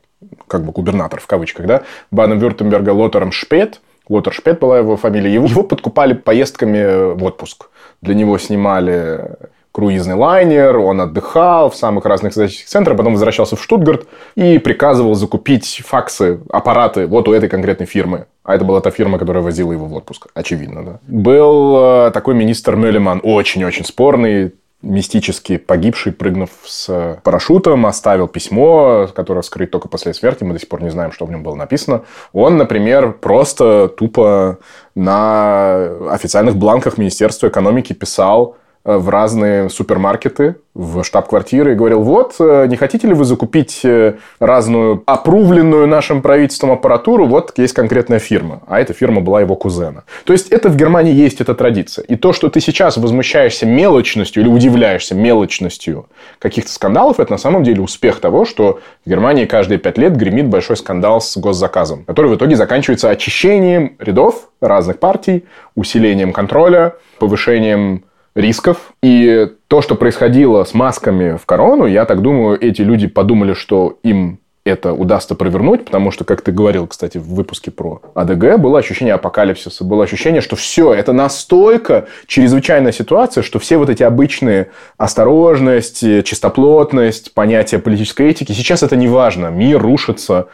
как бы губернатор в кавычках, да, Баден-Вюртемберга Лотером Шпет. Лотер Шпет была его фамилия. Его, его подкупали поездками в отпуск. Для него снимали круизный лайнер, он отдыхал в самых разных задачных центрах, потом возвращался в Штутгарт и приказывал закупить факсы, аппараты вот у этой конкретной фирмы. А это была та фирма, которая возила его в отпуск, очевидно, да. Был э, такой министр Меллиман, очень-очень спорный, мистически погибший, прыгнув с парашютом, оставил письмо, которое вскрыть только после смерти. Мы до сих пор не знаем, что в нем было написано. Он, например, просто тупо на официальных бланках Министерства экономики писал в разные супермаркеты, в штаб-квартиры и говорил, вот, э, не хотите ли вы закупить э, разную опрувленную нашим правительством аппаратуру? Вот есть конкретная фирма, а эта фирма была его кузена. То есть, это в Германии есть эта традиция. И то, что ты сейчас возмущаешься мелочностью или удивляешься мелочностью каких-то скандалов, это на самом деле успех того, что в Германии каждые пять лет гремит большой скандал с госзаказом, который в итоге заканчивается очищением рядов разных партий, усилением контроля, повышением рисков. И то, что происходило с масками в корону, я так думаю, эти люди подумали, что им это удастся провернуть, потому что, как ты говорил, кстати, в выпуске про АДГ, было ощущение апокалипсиса, было ощущение, что все, это настолько чрезвычайная ситуация, что все вот эти обычные осторожность, чистоплотность, понятия политической этики, сейчас это не важно. Мир рушится,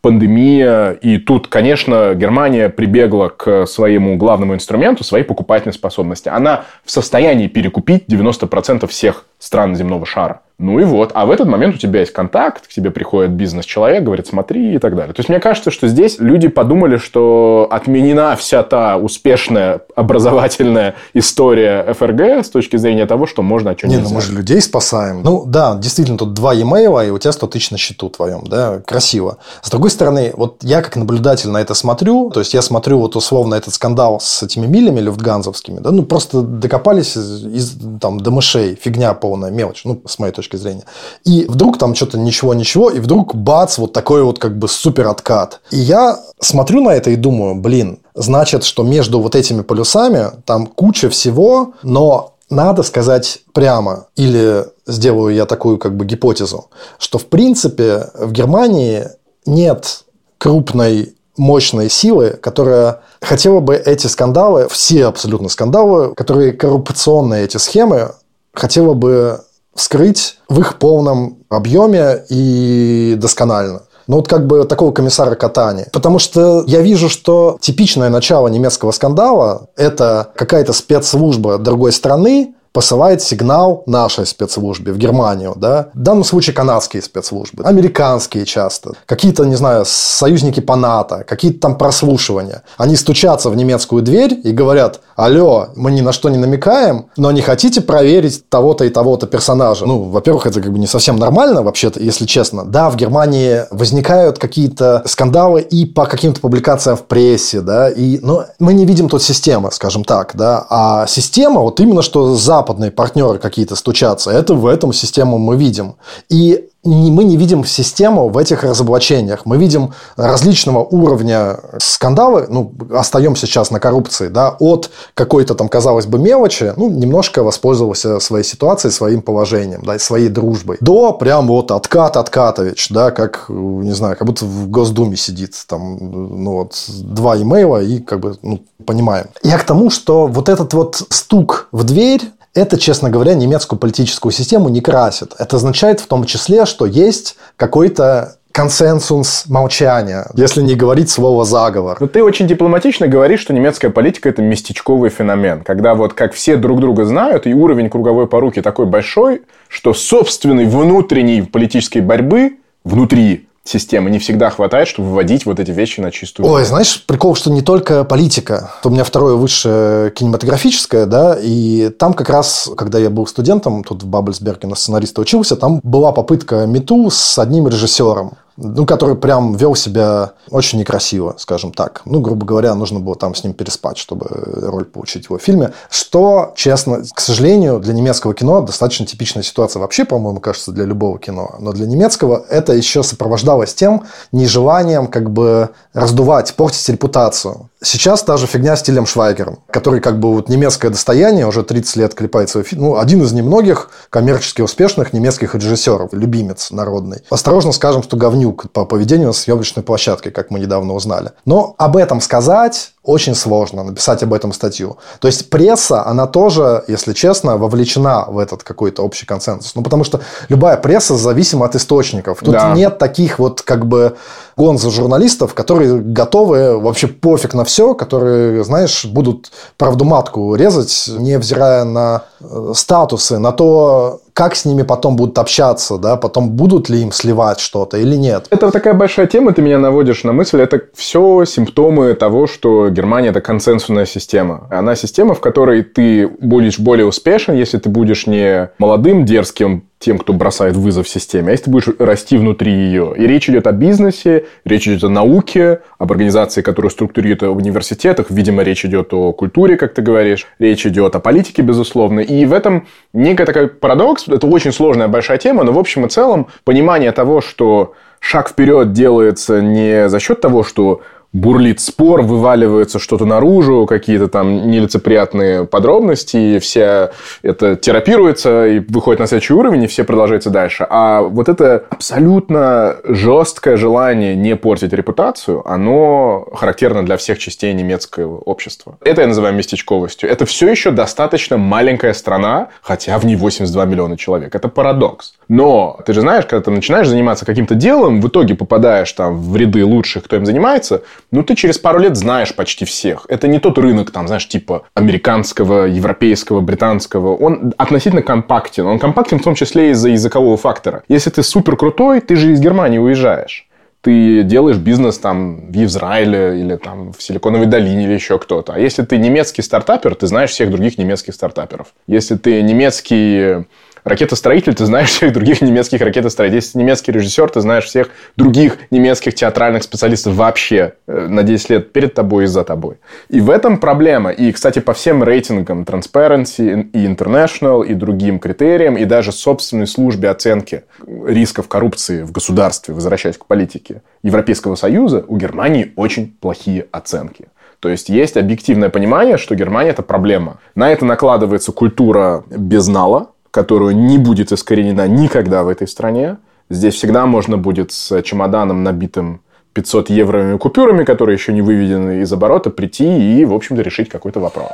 пандемия, и тут, конечно, Германия прибегла к своему главному инструменту, своей покупательной способности. Она в состоянии перекупить 90% всех стран земного шара. Ну и вот. А в этот момент у тебя есть контакт, к тебе приходит бизнес-человек, говорит, смотри и так далее. То есть, мне кажется, что здесь люди подумали, что отменена вся та успешная образовательная история ФРГ с точки зрения того, что можно о чем Не, ну мы же людей спасаем. Ну да, действительно, тут два e-mail, и у тебя 100 тысяч на счету твоем, да, красиво. С другой стороны, вот я как наблюдатель на это смотрю, то есть, я смотрю вот условно этот скандал с этими милями люфтганзовскими, да, ну просто докопались из, там, до мышей, фигня полная, мелочь, ну, с моей точки точки зрения. И вдруг там что-то ничего-ничего, и вдруг бац, вот такой вот как бы супер откат. И я смотрю на это и думаю, блин, значит, что между вот этими полюсами там куча всего, но надо сказать прямо, или сделаю я такую как бы гипотезу, что в принципе в Германии нет крупной мощной силы, которая хотела бы эти скандалы, все абсолютно скандалы, которые коррупционные эти схемы, хотела бы вскрыть в их полном объеме и досконально. Ну, вот как бы такого комиссара Катани. Потому что я вижу, что типичное начало немецкого скандала – это какая-то спецслужба другой страны, посылает сигнал нашей спецслужбе в Германию, да, в данном случае канадские спецслужбы, американские часто, какие-то, не знаю, союзники по НАТО, какие-то там прослушивания. Они стучатся в немецкую дверь и говорят, алло, мы ни на что не намекаем, но не хотите проверить того-то и того-то персонажа? Ну, во-первых, это как бы не совсем нормально, вообще-то, если честно. Да, в Германии возникают какие-то скандалы и по каким-то публикациям в прессе, да, и, но мы не видим тут системы, скажем так, да, а система вот именно что Запад западные партнеры какие-то стучатся. Это в этом систему мы видим. И мы не видим систему в этих разоблачениях. Мы видим различного уровня скандалы, ну, остаемся сейчас на коррупции, да, от какой-то там, казалось бы, мелочи, ну, немножко воспользовался своей ситуацией, своим положением, да, своей дружбой, до прям вот откат Откатович, да, как, не знаю, как будто в Госдуме сидит, там, ну, вот, два имейла и, как бы, ну, понимаем. Я к тому, что вот этот вот стук в дверь, это, честно говоря, немецкую политическую систему не красит. Это означает в том числе, что есть какой-то консенсус молчания, если не говорить слово заговор. Но ты очень дипломатично говоришь, что немецкая политика – это местечковый феномен. Когда вот как все друг друга знают, и уровень круговой поруки такой большой, что собственной внутренней политической борьбы внутри системы не всегда хватает, чтобы выводить вот эти вещи на чистую. Ой, знаешь, прикол, что не только политика. У меня второе высшее кинематографическое, да, и там как раз, когда я был студентом, тут в Баблсберге на сценариста учился, там была попытка мету с одним режиссером ну, который прям вел себя очень некрасиво, скажем так. Ну, грубо говоря, нужно было там с ним переспать, чтобы роль получить в его фильме. Что, честно, к сожалению, для немецкого кино достаточно типичная ситуация вообще, по-моему, кажется, для любого кино. Но для немецкого это еще сопровождалось тем нежеланием как бы раздувать, портить репутацию. Сейчас та же фигня с Тилем Швайгером, который как бы вот немецкое достояние, уже 30 лет клепает свой фильм. Ну, один из немногих коммерчески успешных немецких режиссеров, любимец народный. Осторожно скажем, что говнюк по поведению с съемочной площадкой, как мы недавно узнали. Но об этом сказать очень сложно, написать об этом статью. То есть пресса, она тоже, если честно, вовлечена в этот какой-то общий консенсус. Ну, потому что любая пресса зависима от источников. Тут да. нет таких вот как бы гонза журналистов, которые готовы вообще пофиг на все, которые, знаешь, будут правду матку резать, невзирая на э, статусы, на то, как с ними потом будут общаться, да, потом будут ли им сливать что-то или нет. Это такая большая тема, ты меня наводишь на мысль, это все симптомы того, что Германия – это консенсусная система. Она система, в которой ты будешь более успешен, если ты будешь не молодым, дерзким, тем, кто бросает вызов системе, а если ты будешь расти внутри ее. И речь идет о бизнесе, речь идет о науке, об организации, которая структурирует в университетах. Видимо, речь идет о культуре, как ты говоришь. Речь идет о политике, безусловно. И в этом некий такой парадокс. Это очень сложная большая тема, но в общем и целом понимание того, что шаг вперед делается не за счет того, что бурлит спор, вываливается что-то наружу, какие-то там нелицеприятные подробности, и все это терапируется и выходит на следующий уровень, и все продолжается дальше. А вот это абсолютно жесткое желание не портить репутацию, оно характерно для всех частей немецкого общества. Это я называю местечковостью. Это все еще достаточно маленькая страна, хотя в ней 82 миллиона человек. Это парадокс. Но ты же знаешь, когда ты начинаешь заниматься каким-то делом, в итоге попадаешь там в ряды лучших, кто им занимается, ну, ты через пару лет знаешь почти всех. Это не тот рынок, там, знаешь, типа американского, европейского, британского. Он относительно компактен. Он компактен в том числе из-за языкового фактора. Если ты супер крутой, ты же из Германии уезжаешь ты делаешь бизнес там в Израиле или там в Силиконовой долине или еще кто-то. А если ты немецкий стартапер, ты знаешь всех других немецких стартаперов. Если ты немецкий ракетостроитель, ты знаешь всех других немецких ракетостроителей. Если немецкий режиссер, ты знаешь всех других немецких театральных специалистов вообще э, на 10 лет перед тобой и за тобой. И в этом проблема. И, кстати, по всем рейтингам Transparency и International, и другим критериям, и даже собственной службе оценки рисков коррупции в государстве, возвращаясь к политике, Европейского Союза, у Германии очень плохие оценки. То есть есть объективное понимание, что Германия это проблема. На это накладывается культура безнала, которую не будет искоренена никогда в этой стране. Здесь всегда можно будет с чемоданом, набитым 500 евровыми купюрами, которые еще не выведены из оборота, прийти и, в общем-то, решить какой-то вопрос.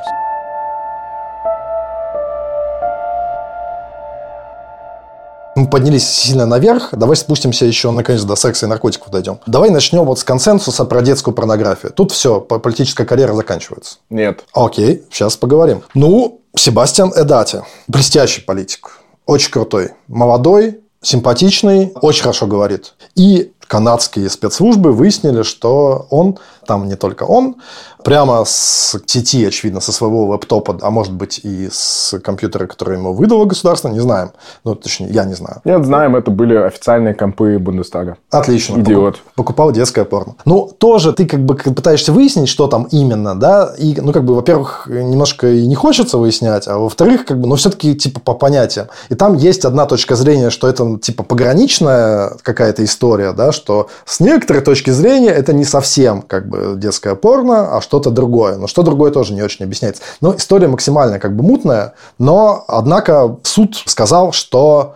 Мы поднялись сильно наверх. Давай спустимся еще, наконец, до секса и наркотиков дойдем. Давай начнем вот с консенсуса про детскую порнографию. Тут все, политическая карьера заканчивается. Нет. Окей, сейчас поговорим. Ну, Себастьян Эдати. Блестящий политик. Очень крутой. Молодой, симпатичный, очень хорошо говорит. И канадские спецслужбы выяснили, что он, там не только он, прямо с сети, очевидно, со своего лэптопа, а может быть и с компьютера, который ему выдало государство, не знаем. Ну, точнее, я не знаю. Нет, знаем, это были официальные компы Бундестага. Отлично. Идиот. Покупал детское порно. Ну, тоже ты как бы пытаешься выяснить, что там именно, да, и, ну, как бы, во-первых, немножко и не хочется выяснять, а во-вторых, как бы, ну, все-таки, типа, по понятиям. И там есть одна точка зрения, что это, типа, пограничная какая-то история, да, что с некоторой точки зрения это не совсем, как бы, детское порно, а что что-то другое. Но что другое тоже не очень объясняется. Но история максимально как бы мутная, но, однако, суд сказал, что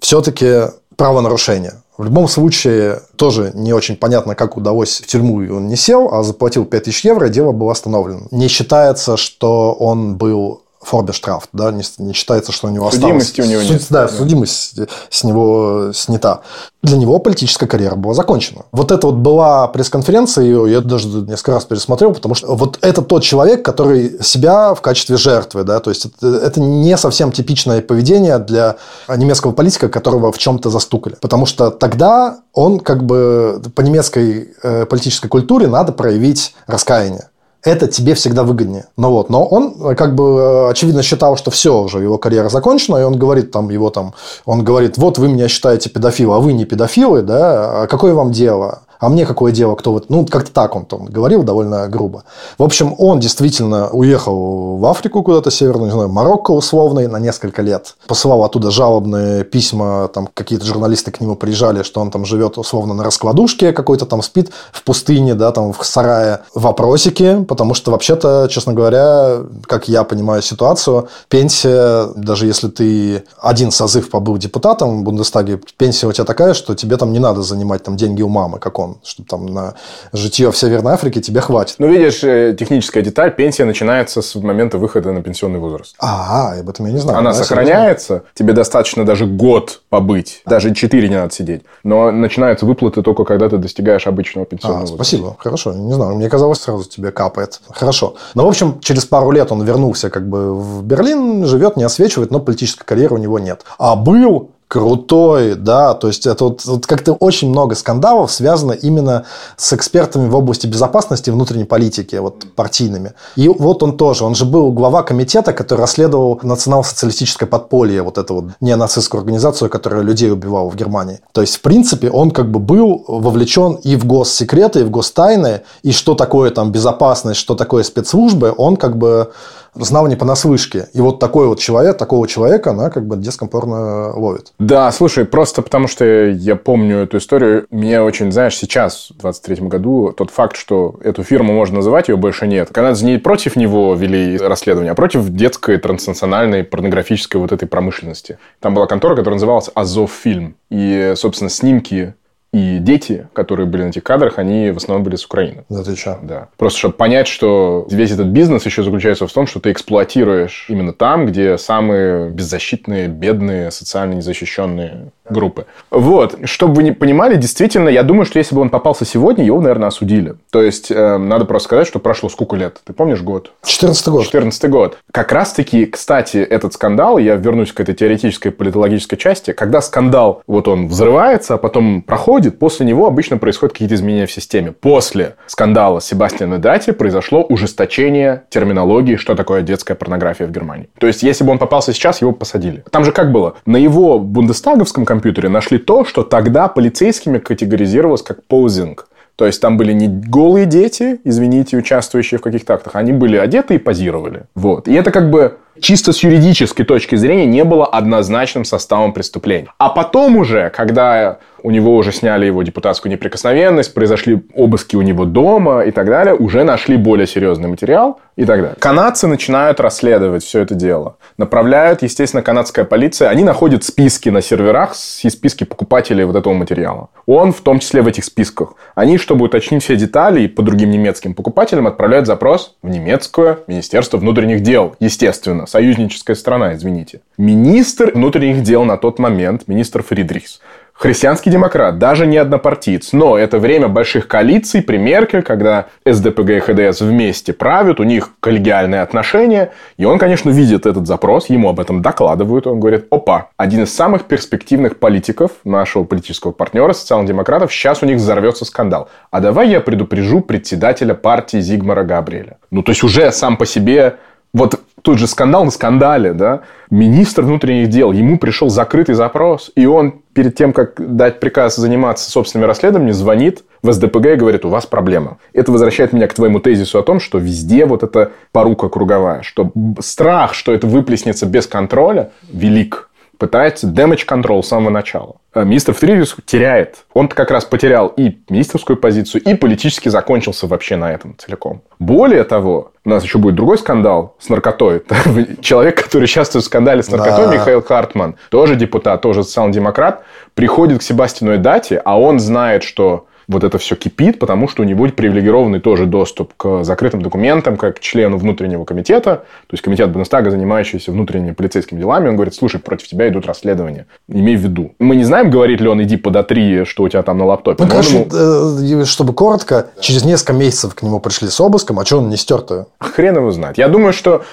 все-таки правонарушение. В любом случае, тоже не очень понятно, как удалось в тюрьму, и он не сел, а заплатил 5000 евро, дело было остановлено. Не считается, что он был Форбештрафт, да, не, не считается, что у него Судимости осталось... у него нет. Да, судимость с него снята. Для него политическая карьера была закончена. Вот это вот была пресс-конференция, ее я даже несколько раз пересмотрел, потому что вот это тот человек, который себя в качестве жертвы, да, то есть это, это не совсем типичное поведение для немецкого политика, которого в чем-то застукали. Потому что тогда он как бы по немецкой э, политической культуре надо проявить раскаяние это тебе всегда выгоднее. Ну вот, но он э, как бы э, очевидно считал, что все уже его карьера закончена, и он говорит там его там, он говорит, вот вы меня считаете педофилом, а вы не педофилы, да, а какое вам дело? А мне какое дело, кто вот... Ну, как-то так он там говорил довольно грубо. В общем, он действительно уехал в Африку куда-то северную, не знаю, Марокко условный на несколько лет. Посылал оттуда жалобные письма, там какие-то журналисты к нему приезжали, что он там живет условно на раскладушке какой-то там спит в пустыне, да, там в сарае. Вопросики, потому что вообще-то, честно говоря, как я понимаю ситуацию, пенсия, даже если ты один созыв побыл депутатом в Бундестаге, пенсия у тебя такая, что тебе там не надо занимать там деньги у мамы, как он телефон, чтобы там на житье в Северной Африке тебе хватит. Ну, видишь, э, техническая деталь, пенсия начинается с момента выхода на пенсионный возраст. А, об этом я не знаю. Она сохраняется, тебе достаточно даже год побыть, даже 4 не надо сидеть, но начинаются выплаты только когда ты достигаешь обычного пенсионного а, возраста. Спасибо, хорошо, не знаю, мне казалось, сразу тебе капает. Хорошо. Но, ну, в общем, через пару лет он вернулся как бы в Берлин, живет, не освечивает, но политической карьеры у него нет. А был крутой, да, то есть это вот, вот как-то очень много скандалов связано именно с экспертами в области безопасности внутренней политики, вот партийными. И вот он тоже, он же был глава комитета, который расследовал национал-социалистическое подполье, вот эту вот неонацистскую организацию, которая людей убивала в Германии. То есть, в принципе, он как бы был вовлечен и в госсекреты, и в гостайны, и что такое там безопасность, что такое спецслужбы, он как бы знал не понаслышке. И вот такой вот человек, такого человека она как бы детском порно ловит. Да, слушай, просто потому что я помню эту историю, мне очень, знаешь, сейчас, в 23 году, тот факт, что эту фирму можно называть, ее больше нет. Канадцы не против него вели расследование, а против детской транснациональной порнографической вот этой промышленности. Там была контора, которая называлась Азов Фильм. И, собственно, снимки и дети, которые были на этих кадрах, они в основном были с Украины. Да ты что? Да. Просто чтобы понять, что весь этот бизнес еще заключается в том, что ты эксплуатируешь именно там, где самые беззащитные, бедные, социально незащищенные группы. Вот. Чтобы вы не понимали, действительно, я думаю, что если бы он попался сегодня, его, наверное, осудили. То есть, э, надо просто сказать, что прошло сколько лет? Ты помнишь год? 14 год. 14 год. Как раз-таки, кстати, этот скандал, я вернусь к этой теоретической политологической части, когда скандал, вот он взрывается, а потом проходит, после него обычно происходят какие-то изменения в системе. После скандала Себастьяна Дати произошло ужесточение терминологии, что такое детская порнография в Германии. То есть, если бы он попался сейчас, его посадили. Там же как было? На его бундестаговском компьютере компьютере нашли то, что тогда полицейскими категоризировалось как позинг. То есть там были не голые дети, извините, участвующие в каких-то актах, они были одеты и позировали. Вот. И это как бы чисто с юридической точки зрения не было однозначным составом преступления. А потом уже, когда у него уже сняли его депутатскую неприкосновенность, произошли обыски у него дома и так далее, уже нашли более серьезный материал и так далее. Канадцы начинают расследовать все это дело. Направляют, естественно, канадская полиция. Они находят списки на серверах и списки покупателей вот этого материала. Он в том числе в этих списках. Они, чтобы уточнить все детали по другим немецким покупателям, отправляют запрос в немецкое Министерство внутренних дел. Естественно, союзническая страна, извините. Министр внутренних дел на тот момент, министр Фридрихс, христианский демократ, даже не однопартиец. Но это время больших коалиций при Меркель, когда СДПГ и ХДС вместе правят, у них коллегиальные отношения. И он, конечно, видит этот запрос, ему об этом докладывают. Он говорит, опа, один из самых перспективных политиков нашего политического партнера, социал-демократов, сейчас у них взорвется скандал. А давай я предупрежу председателя партии Зигмара Габриэля. Ну, то есть уже сам по себе вот тут же скандал на скандале, да, министр внутренних дел, ему пришел закрытый запрос, и он перед тем, как дать приказ заниматься собственными расследованиями, звонит в СДПГ и говорит, у вас проблема. Это возвращает меня к твоему тезису о том, что везде вот эта порука круговая, что страх, что это выплеснется без контроля, велик пытается damage control с самого начала. А министр Фридис теряет. Он как раз потерял и министерскую позицию, и политически закончился вообще на этом целиком. Более того, у нас еще будет другой скандал с наркотой. Человек, который участвует в скандале с наркотой, да. Михаил Хартман, тоже депутат, тоже социал-демократ, приходит к Себастину Эдати, а он знает, что вот это все кипит, потому что у него привилегированный тоже доступ к закрытым документам, как к члену внутреннего комитета, то есть комитет Бундестага, занимающийся внутренними полицейскими делами, он говорит, слушай, против тебя идут расследования. Имей в виду. Мы не знаем, говорит ли он, иди под А3, что у тебя там на лаптопе. Ну, короче, ему... Э, чтобы коротко, через несколько месяцев к нему пришли с обыском, а что он не стер-то? Хрен его знает. Я думаю, что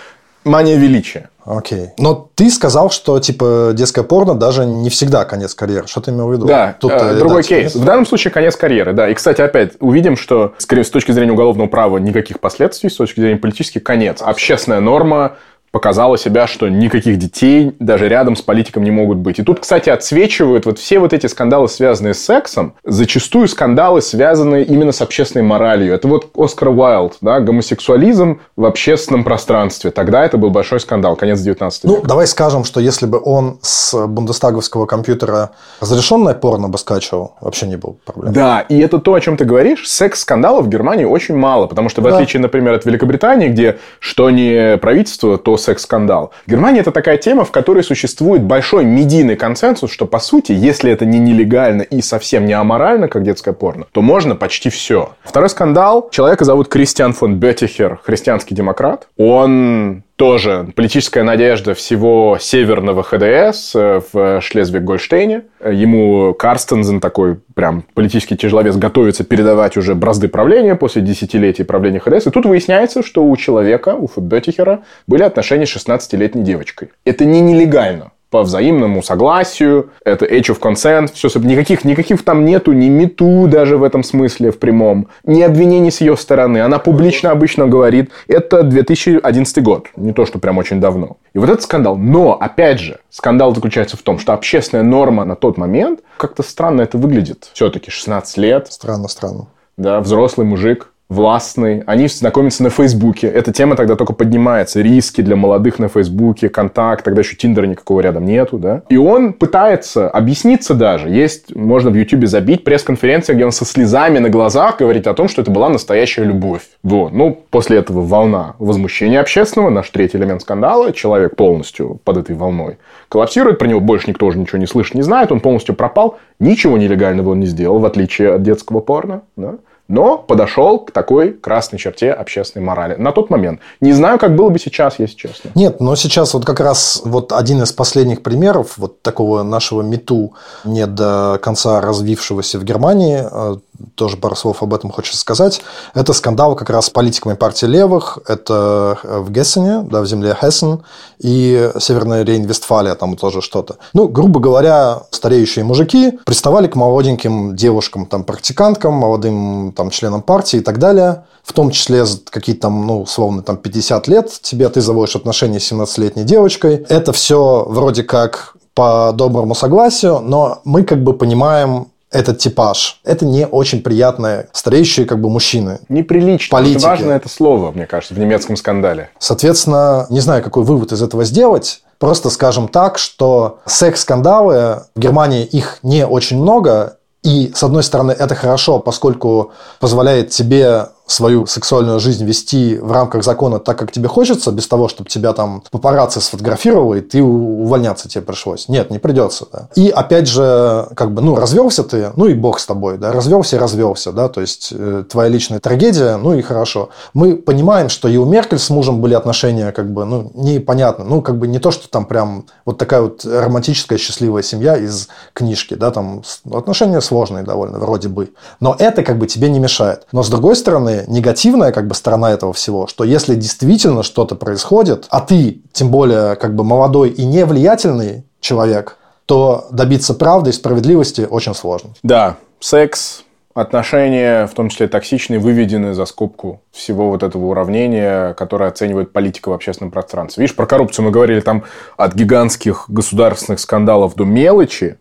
мания величия. Окей. Но ты сказал, что типа детское порно даже не всегда конец карьеры. Что ты имел в виду? Да, Тут, э, э другой кейс. В данном случае конец карьеры, да. И, кстати, опять увидим, что, скорее с точки зрения уголовного права никаких последствий, с точки зрения политических конец. Общественная норма показала себя, что никаких детей даже рядом с политиком не могут быть. И тут, кстати, отсвечивают вот все вот эти скандалы, связанные с сексом, зачастую скандалы, связанные именно с общественной моралью. Это вот Оскар Уайлд, да, гомосексуализм в общественном пространстве. Тогда это был большой скандал, конец 19 века. Ну, давай скажем, что если бы он с бундестаговского компьютера разрешенное порно бы скачивал, вообще не было проблем. Да, и это то, о чем ты говоришь. Секс-скандалов в Германии очень мало, потому что в да. отличие, например, от Великобритании, где что не правительство, то секс-скандал. Германия – это такая тема, в которой существует большой медийный консенсус, что, по сути, если это не нелегально и совсем не аморально, как детское порно, то можно почти все. Второй скандал. Человека зовут Кристиан фон Беттихер, христианский демократ. Он тоже политическая надежда всего северного ХДС э, в Шлезвиг-Гольштейне. Ему Карстензен, такой прям политический тяжеловес, готовится передавать уже бразды правления после десятилетий правления ХДС. И тут выясняется, что у человека, у Беттихера, были отношения с 16-летней девочкой. Это не нелегально по взаимному согласию, это age of consent, все, никаких, никаких там нету, ни мету даже в этом смысле в прямом, ни обвинений с ее стороны. Она публично обычно говорит, это 2011 год, не то, что прям очень давно. И вот этот скандал. Но, опять же, скандал заключается в том, что общественная норма на тот момент, как-то странно это выглядит. Все-таки 16 лет. Странно, странно. Да, взрослый мужик, властный, они знакомятся на Фейсбуке. Эта тема тогда только поднимается. Риски для молодых на Фейсбуке, контакт, тогда еще Тиндера никакого рядом нету, да. И он пытается объясниться даже. Есть, можно в Ютубе забить пресс-конференция, где он со слезами на глазах говорит о том, что это была настоящая любовь. Вот. Ну, после этого волна возмущения общественного, наш третий элемент скандала, человек полностью под этой волной коллапсирует, про него больше никто уже ничего не слышит, не знает, он полностью пропал, ничего нелегального он не сделал, в отличие от детского порно, да но подошел к такой красной черте общественной морали на тот момент. Не знаю, как было бы сейчас, если честно. Нет, но сейчас вот как раз вот один из последних примеров вот такого нашего мету не до конца развившегося в Германии, а тоже пару слов об этом хочется сказать. Это скандал как раз с политиками партии левых. Это в Гессене, да, в земле Хессен и Северная Рейн-Вестфалия, там тоже что-то. Ну, грубо говоря, стареющие мужики приставали к молоденьким девушкам, там, практиканткам, молодым там, членам партии и так далее. В том числе какие-то там, ну, условно, там 50 лет тебе, ты заводишь отношения с 17-летней девочкой. Это все вроде как по доброму согласию, но мы как бы понимаем этот типаж. Это не очень приятные стареющие как бы мужчины. Неприлично. Политики. важно это слово, мне кажется, в немецком скандале. Соответственно, не знаю, какой вывод из этого сделать. Просто скажем так, что секс-скандалы в Германии их не очень много, и, с одной стороны, это хорошо, поскольку позволяет тебе свою сексуальную жизнь вести в рамках закона так, как тебе хочется, без того, чтобы тебя там папарацци сфотографировал, и ты увольняться тебе пришлось. Нет, не придется. Да. И опять же, как бы, ну, развелся ты, ну и бог с тобой, да, развелся и развелся, да, то есть э, твоя личная трагедия, ну и хорошо. Мы понимаем, что и у Меркель с мужем были отношения, как бы, ну, непонятно, ну, как бы не то, что там прям вот такая вот романтическая счастливая семья из книжки, да, там отношения сложные довольно, вроде бы. Но это как бы тебе не мешает. Но с другой стороны, негативная как бы сторона этого всего, что если действительно что-то происходит, а ты, тем более, как бы молодой и не влиятельный человек, то добиться правды и справедливости очень сложно. Да, секс, отношения, в том числе токсичные, выведены за скобку всего вот этого уравнения, которое оценивает политика в общественном пространстве. Видишь, про коррупцию мы говорили там от гигантских государственных скандалов до мелочи,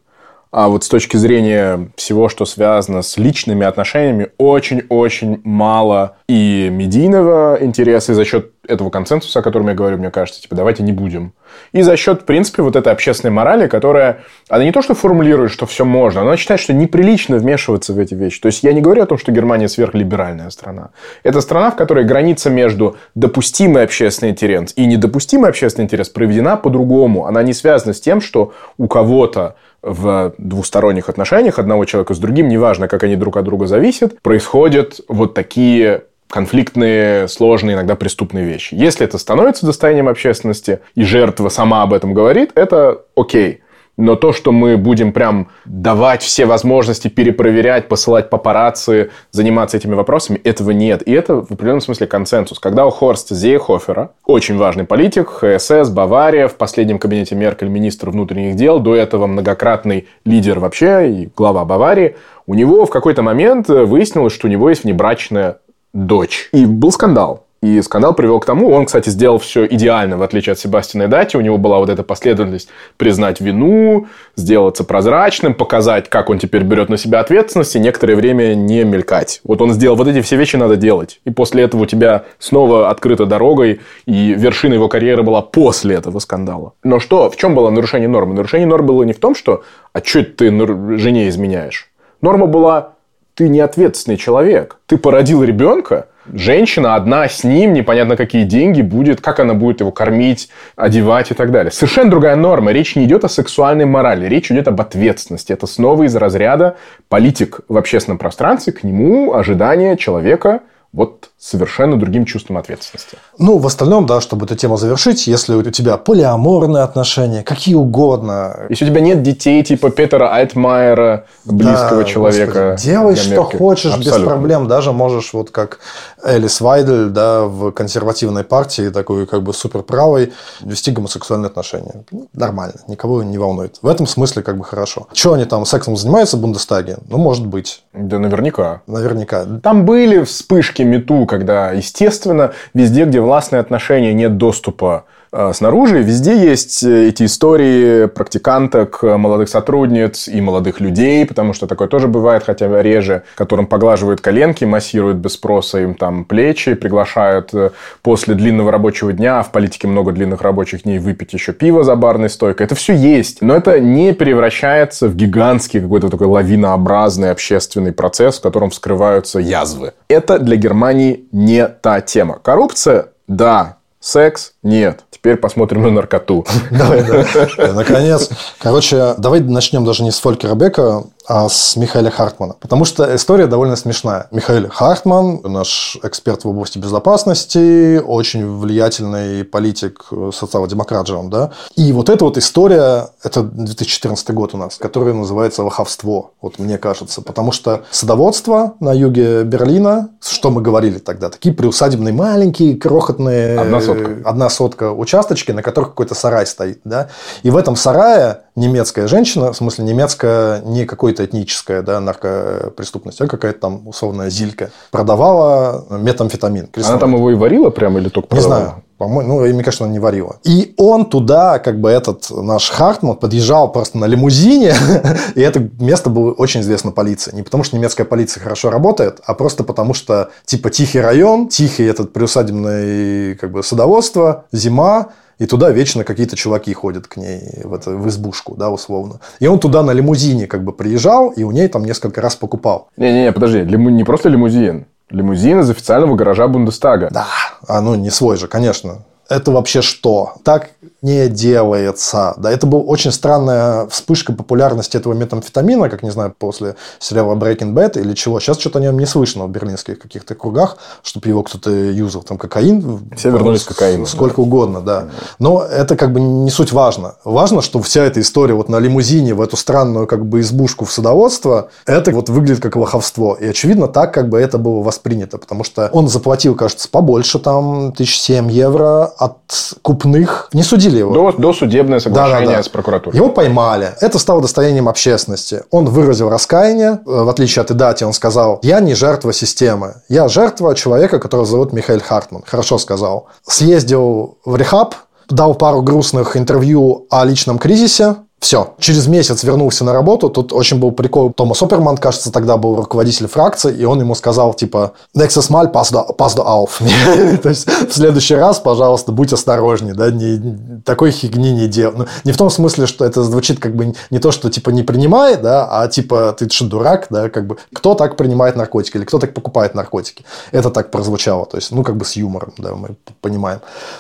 а вот с точки зрения всего, что связано с личными отношениями, очень-очень мало и медийного интереса, и за счет этого консенсуса, о котором я говорю, мне кажется, типа, давайте не будем. И за счет, в принципе, вот этой общественной морали, которая, она не то, что формулирует, что все можно, она считает, что неприлично вмешиваться в эти вещи. То есть, я не говорю о том, что Германия сверхлиберальная страна. Это страна, в которой граница между допустимый общественный интерес и недопустимый общественный интерес проведена по-другому. Она не связана с тем, что у кого-то в двусторонних отношениях одного человека с другим, неважно, как они друг от друга зависят, происходят вот такие конфликтные, сложные, иногда преступные вещи. Если это становится достоянием общественности, и жертва сама об этом говорит, это окей. Но то, что мы будем прям давать все возможности перепроверять, посылать папарацци, заниматься этими вопросами, этого нет. И это в определенном смысле консенсус. Когда у Хорста Зейхофера, очень важный политик, ХСС, Бавария, в последнем кабинете Меркель министр внутренних дел, до этого многократный лидер вообще и глава Баварии, у него в какой-то момент выяснилось, что у него есть внебрачная дочь. И был скандал. И скандал привел к тому, он, кстати, сделал все идеально, в отличие от Себастьяна Дати. У него была вот эта последовательность признать вину, сделаться прозрачным, показать, как он теперь берет на себя ответственность и некоторое время не мелькать. Вот он сделал вот эти все вещи надо делать. И после этого у тебя снова открыта дорогой, и вершина его карьеры была после этого скандала. Но что, в чем было нарушение нормы? Нарушение нормы было не в том, что «а что ты жене изменяешь?» Норма была «ты не ответственный человек, ты породил ребенка, женщина одна с ним, непонятно какие деньги будет, как она будет его кормить, одевать и так далее. Совершенно другая норма. Речь не идет о сексуальной морали, речь идет об ответственности. Это снова из разряда политик в общественном пространстве, к нему ожидания человека – вот совершенно другим чувством ответственности. Ну, в остальном, да, чтобы эту тему завершить, если у тебя полиаморные отношения, какие угодно. Если у тебя нет детей типа Петера Альтмайера, близкого да, человека. Господи, делай, что хочешь, Абсолютно. без проблем. Даже можешь, вот как Элис Вайдель, да, в консервативной партии, такой как бы суперправой, вести гомосексуальные отношения. Ну, нормально, никого не волнует. В этом смысле как бы хорошо. Что они там сексом занимаются в Бундестаге? Ну, может быть. Да наверняка. Наверняка. Там были вспышки мету, когда, естественно, везде, где властные отношения, нет доступа снаружи. Везде есть э, эти истории практиканток, молодых сотрудниц и молодых людей, потому что такое тоже бывает, хотя реже, которым поглаживают коленки, массируют без спроса им там плечи, приглашают э, после длинного рабочего дня, а в политике много длинных рабочих дней, выпить еще пиво за барной стойкой. Это все есть, но это не превращается в гигантский какой-то такой лавинообразный общественный процесс, в котором вскрываются язвы. Это для Германии не та тема. Коррупция да, Секс? Нет. Теперь посмотрим на наркоту. Давай, да. Наконец. Короче, давай начнем даже не с Фолькера Бека, а с Михаила Хартмана. Потому что история довольно смешная. Михаил Хартман, наш эксперт в области безопасности, очень влиятельный политик, социал-демократ же он, да. И вот эта вот история, это 2014 год у нас, которая называется «Лоховство», вот мне кажется. Потому что садоводство на юге Берлина, что мы говорили тогда, такие приусадебные маленькие, крохотные... Одна сотка. Одна сотка участочки, на которых какой-то сарай стоит, да. И в этом сарае немецкая женщина, в смысле немецкая не какой-то этническая да, наркопреступность, а какая-то там условная зилька, продавала метамфетамин. Она там его и варила прямо или только продавала? Не знаю. По-моему, ну, мне кажется, она не варила. И он туда, как бы этот наш Хартман, подъезжал просто на лимузине, и это место было очень известно полиции. Не потому, что немецкая полиция хорошо работает, а просто потому, что, типа, тихий район, тихий этот приусадебное как бы, садоводство, зима, и туда вечно какие-то чуваки ходят к ней в, это, в избушку, да, условно. И он туда на лимузине как бы приезжал, и у ней там несколько раз покупал. Не-не-не, подожди, лиму... не просто лимузин. Лимузин из официального гаража Бундестага. Да, а ну не свой же, конечно это вообще что? Так не делается. Да, это была очень странная вспышка популярности этого метамфетамина, как, не знаю, после сериала Breaking Bad или чего. Сейчас что-то о нем не слышно в берлинских каких-то кругах, чтобы его кто-то юзал. Там кокаин. Все вернулись к кокаину. Сколько да. угодно, да. Но это как бы не суть важно. Важно, что вся эта история вот на лимузине в эту странную как бы избушку в садоводство, это вот выглядит как лоховство. И очевидно так как бы это было воспринято, потому что он заплатил, кажется, побольше, там, тысяч семь евро, от купных. Не судили его. До, до судебное соглашение да, да, да. с прокуратурой. Его поймали. Это стало достоянием общественности. Он выразил раскаяние. Э, в отличие от Идати, он сказал, я не жертва системы. Я жертва человека, которого зовут Михаил Хартман. Хорошо сказал. Съездил в рехаб, дал пару грустных интервью о личном кризисе, все. Через месяц вернулся на работу. Тут очень был прикол. Томас Оперман, кажется, тогда был руководитель фракции, и он ему сказал, типа, «Nächstes Mal pass du auf». То есть, в следующий раз, пожалуйста, будь осторожнее, да, не, такой фигни не делай. Ну, не в том смысле, что это звучит как бы не то, что, типа, не принимай, да, а, типа, ты что, дурак, да, как бы, кто так принимает наркотики или кто так покупает наркотики. Это так прозвучало, то есть, ну, как бы с юмором, да, мы понимаем.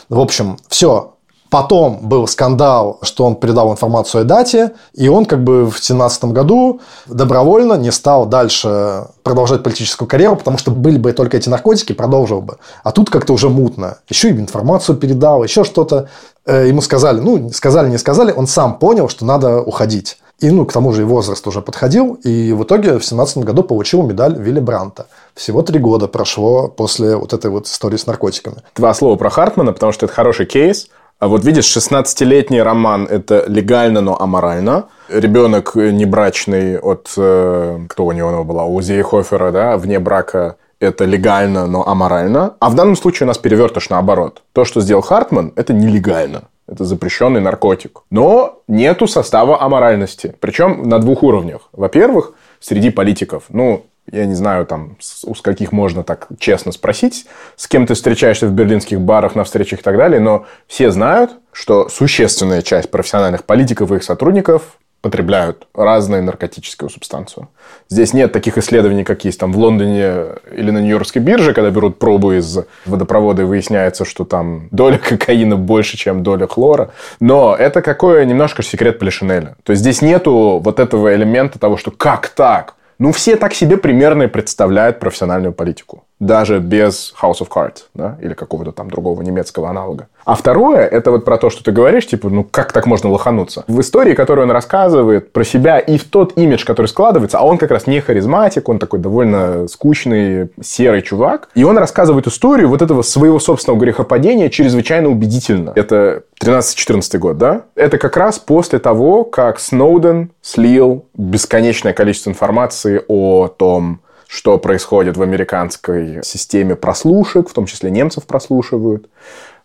В общем, все, Потом был скандал, что он передал информацию о дате, и он как бы в 2017 году добровольно не стал дальше продолжать политическую карьеру, потому что были бы только эти наркотики, продолжил бы. А тут как-то уже мутно. Еще и информацию передал, еще что-то. Э, ему сказали, ну, сказали, не сказали, он сам понял, что надо уходить. И, ну, к тому же и возраст уже подходил. И в итоге в 2017 году получил медаль Вилли Бранта. Всего три года прошло после вот этой вот истории с наркотиками. Два слова про Хартмана, потому что это хороший кейс. А вот видишь, 16-летний роман – это легально, но аморально. Ребенок небрачный от, э, кто у него была, у Зейхофера, да, вне брака – это легально, но аморально. А в данном случае у нас перевертыш наоборот. То, что сделал Хартман, это нелегально. Это запрещенный наркотик. Но нету состава аморальности. Причем на двух уровнях. Во-первых, среди политиков. Ну, я не знаю, там, у каких можно так честно спросить, с кем ты встречаешься в берлинских барах, на встречах и так далее, но все знают, что существенная часть профессиональных политиков и их сотрудников потребляют разные наркотическую субстанцию. Здесь нет таких исследований, как есть там в Лондоне или на Нью-Йоркской бирже, когда берут пробу из водопровода и выясняется, что там доля кокаина больше, чем доля хлора. Но это какой немножко секрет Полишинеля. То есть здесь нету вот этого элемента того, что как так? Ну, все так себе примерно представляют профессиональную политику. Даже без House of Cards, да, или какого-то там другого немецкого аналога. А второе, это вот про то, что ты говоришь, типа, ну как так можно лохануться? В истории, которую он рассказывает про себя и в тот имидж, который складывается, а он как раз не харизматик, он такой довольно скучный, серый чувак. И он рассказывает историю вот этого своего собственного грехопадения чрезвычайно убедительно. Это 13-14 год, да? Это как раз после того, как Сноуден слил бесконечное количество информации о том, что происходит в американской системе прослушек, в том числе немцев прослушивают.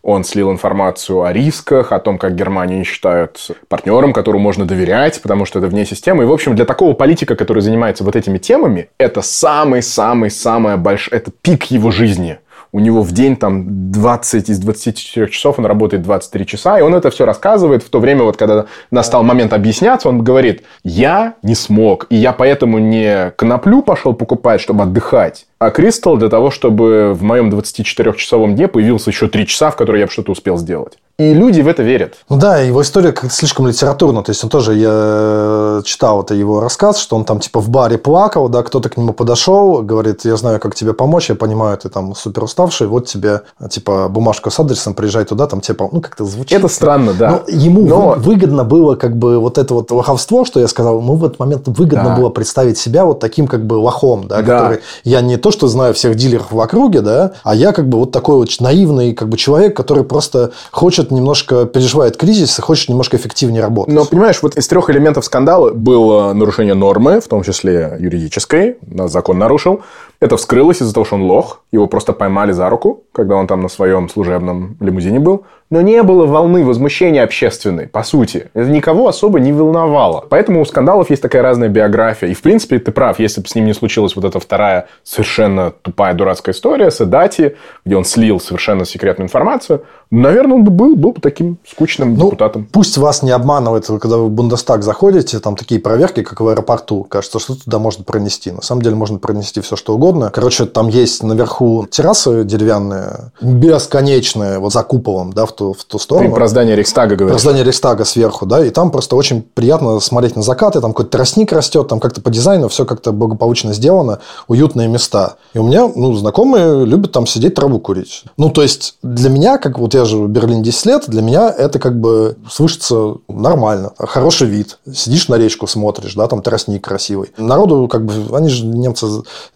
Он слил информацию о рисках, о том, как Германию считают партнером, которому можно доверять, потому что это вне системы. И, в общем, для такого политика, который занимается вот этими темами, это самый-самый-самый большой, это пик его жизни у него в день там 20 из 24 часов он работает 23 часа, и он это все рассказывает в то время, вот когда настал момент объясняться, он говорит, я не смог, и я поэтому не коноплю пошел покупать, чтобы отдыхать, а Кристалл для того, чтобы в моем 24-часовом дне появился еще 3 часа, в которые я бы что-то успел сделать. И люди в это верят. Ну да, его история как слишком литературна. То есть он тоже, я читал это его рассказ, что он там типа в баре плакал, да, кто-то к нему подошел, говорит, я знаю, как тебе помочь, я понимаю, ты там супер уставший, вот тебе типа бумажку с адресом, приезжай туда, там тебе, ну как-то звучит. Это странно, да. Но ему Но... выгодно было как бы вот это вот лоховство, что я сказал, ему в этот момент выгодно да. было представить себя вот таким как бы лохом, да, да. который я не то, что знаю всех дилеров в округе, да, а я как бы вот такой вот наивный как бы человек, который просто хочет немножко переживает кризис и хочет немножко эффективнее работать. Но понимаешь, вот из трех элементов скандала было нарушение нормы, в том числе юридической, закон нарушил. Это вскрылось из-за того, что он лох. Его просто поймали за руку, когда он там на своем служебном лимузине был. Но не было волны возмущения общественной, по сути. Это никого особо не волновало. Поэтому у скандалов есть такая разная биография. И, в принципе, ты прав, если бы с ним не случилась вот эта вторая совершенно тупая дурацкая история с Эдати, где он слил совершенно секретную информацию, наверное, он бы был, был бы таким скучным ну, депутатом. Пусть вас не обманывает, когда вы в Бундестаг заходите, там такие проверки, как в аэропорту. Кажется, что туда можно пронести. На самом деле можно пронести все, что угодно. Короче, там есть наверху террасы деревянные, бесконечные, вот за куполом, да, в ту, в ту сторону. Ты про здание Рейхстага говоришь. Про здание Рейхстага сверху, да, и там просто очень приятно смотреть на закаты, там какой-то тростник растет, там как-то по дизайну все как-то благополучно сделано, уютные места. И у меня, ну, знакомые любят там сидеть траву курить. Ну, то есть, для меня, как вот я живу в Берлине 10 лет, для меня это как бы слышится нормально. Хороший вид. Сидишь на речку, смотришь, да, там тростник красивый. Народу, как бы, они же, немцы,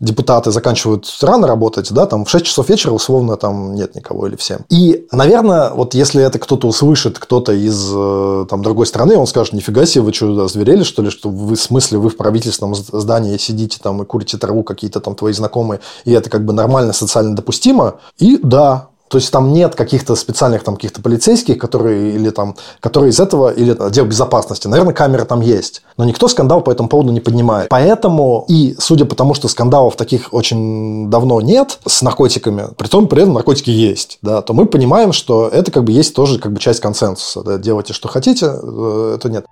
депутаты, заканчивают рано работать, да, там в 6 часов вечера условно там нет никого или всем. И, наверное, вот если это кто-то услышит, кто-то из э, там другой страны, он скажет, нифига себе, вы что, зверели, что ли, что вы в смысле вы в правительственном здании сидите там и курите траву какие-то там твои знакомые, и это как бы нормально, социально допустимо. И да, то есть там нет каких-то специальных там каких-то полицейских, которые или там, которые из этого или отдел безопасности. Наверное, камеры там есть, но никто скандал по этому поводу не поднимает. Поэтому и судя по тому, что скандалов таких очень давно нет с наркотиками, при том при этом наркотики есть, да, то мы понимаем, что это как бы есть тоже как бы часть консенсуса. Да, делайте что хотите, э, это нет.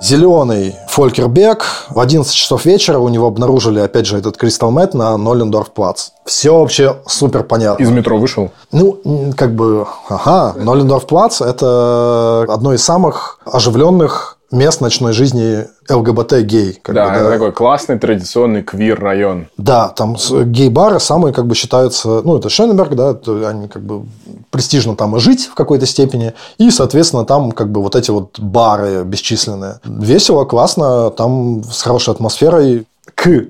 Зеленый Фолькербек. В 11 часов вечера у него обнаружили, опять же, этот Кристал Мэтт на Ноллендорф плац. Все вообще супер понятно. Из метро вышел? Ну, как бы, ага, Ноллендорф плац – это одно из самых оживленных мест ночной жизни ЛГБТ-гей. Да, бы, да, такой классный традиционный квир-район. Да, там гей-бары самые как бы считаются, ну, это Шеннеберг, да, они как бы престижно там и жить в какой-то степени, и, соответственно, там как бы вот эти вот бары бесчисленные. Весело, классно, там с хорошей атмосферой к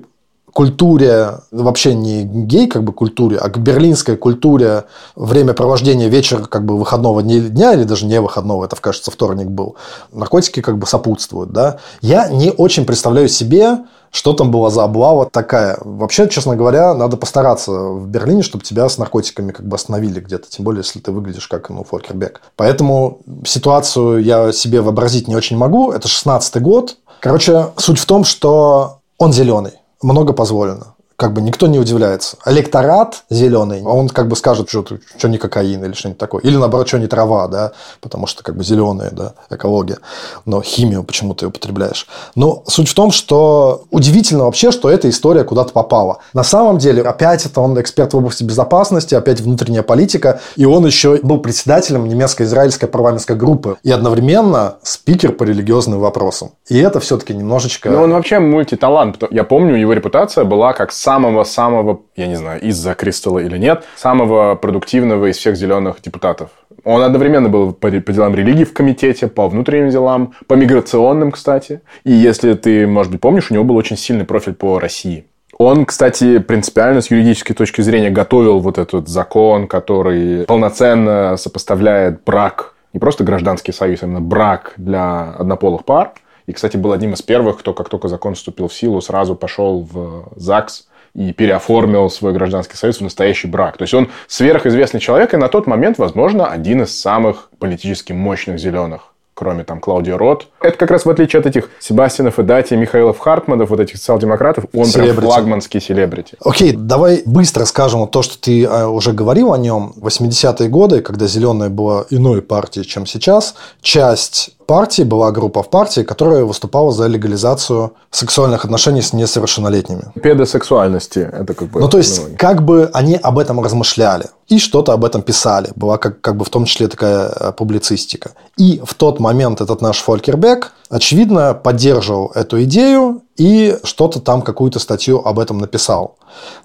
культуре, вообще не гей как бы культуре, а к берлинской культуре времяпровождения вечера как бы выходного дня или даже не выходного, это, кажется, вторник был, наркотики как бы сопутствуют, да. Я не очень представляю себе, что там была за облава такая. Вообще, честно говоря, надо постараться в Берлине, чтобы тебя с наркотиками как бы остановили где-то. Тем более, если ты выглядишь как ну, Фолькербек. Поэтому ситуацию я себе вообразить не очень могу. Это 16-й год. Короче, суть в том, что он зеленый много позволено как бы никто не удивляется. Электорат зеленый, он как бы скажет, что, что не кокаин или что-нибудь такое. Или наоборот, что не трава, да, потому что как бы зеленая, да, экология. Но химию почему ты употребляешь. Но суть в том, что удивительно вообще, что эта история куда-то попала. На самом деле, опять это он эксперт в области безопасности, опять внутренняя политика, и он еще был председателем немецко-израильской парламентской группы и одновременно спикер по религиозным вопросам. И это все-таки немножечко... Ну, он вообще мультиталант. Я помню, его репутация была как самого-самого, я не знаю, из-за Кристалла или нет, самого продуктивного из всех зеленых депутатов. Он одновременно был по, по делам религии в комитете, по внутренним делам, по миграционным, кстати. И если ты, может быть, помнишь, у него был очень сильный профиль по России. Он, кстати, принципиально с юридической точки зрения готовил вот этот закон, который полноценно сопоставляет брак, не просто гражданский союз, а именно брак для однополых пар. И, кстати, был одним из первых, кто, как только закон вступил в силу, сразу пошел в ЗАГС и переоформил свой гражданский союз в настоящий брак. То есть он сверхизвестный человек и на тот момент, возможно, один из самых политически мощных зеленых кроме там Клаудия Рот. Это как раз в отличие от этих Себастьянов и Дати, Михаилов Хартманов, вот этих социал-демократов, он селебрити. прям флагманский селебрити. Окей, давай быстро скажем то, что ты а, уже говорил о нем. 80-е годы, когда «Зеленая» была иной партией, чем сейчас, часть партии была группа в партии, которая выступала за легализацию сексуальных отношений с несовершеннолетними. Педосексуальности. Это как бы... Ну, то есть, как бы они об этом размышляли и что-то об этом писали. Была как, как бы в том числе такая э, публицистика. И в тот момент этот наш Фолькербек, очевидно, поддерживал эту идею и что-то там, какую-то статью об этом написал.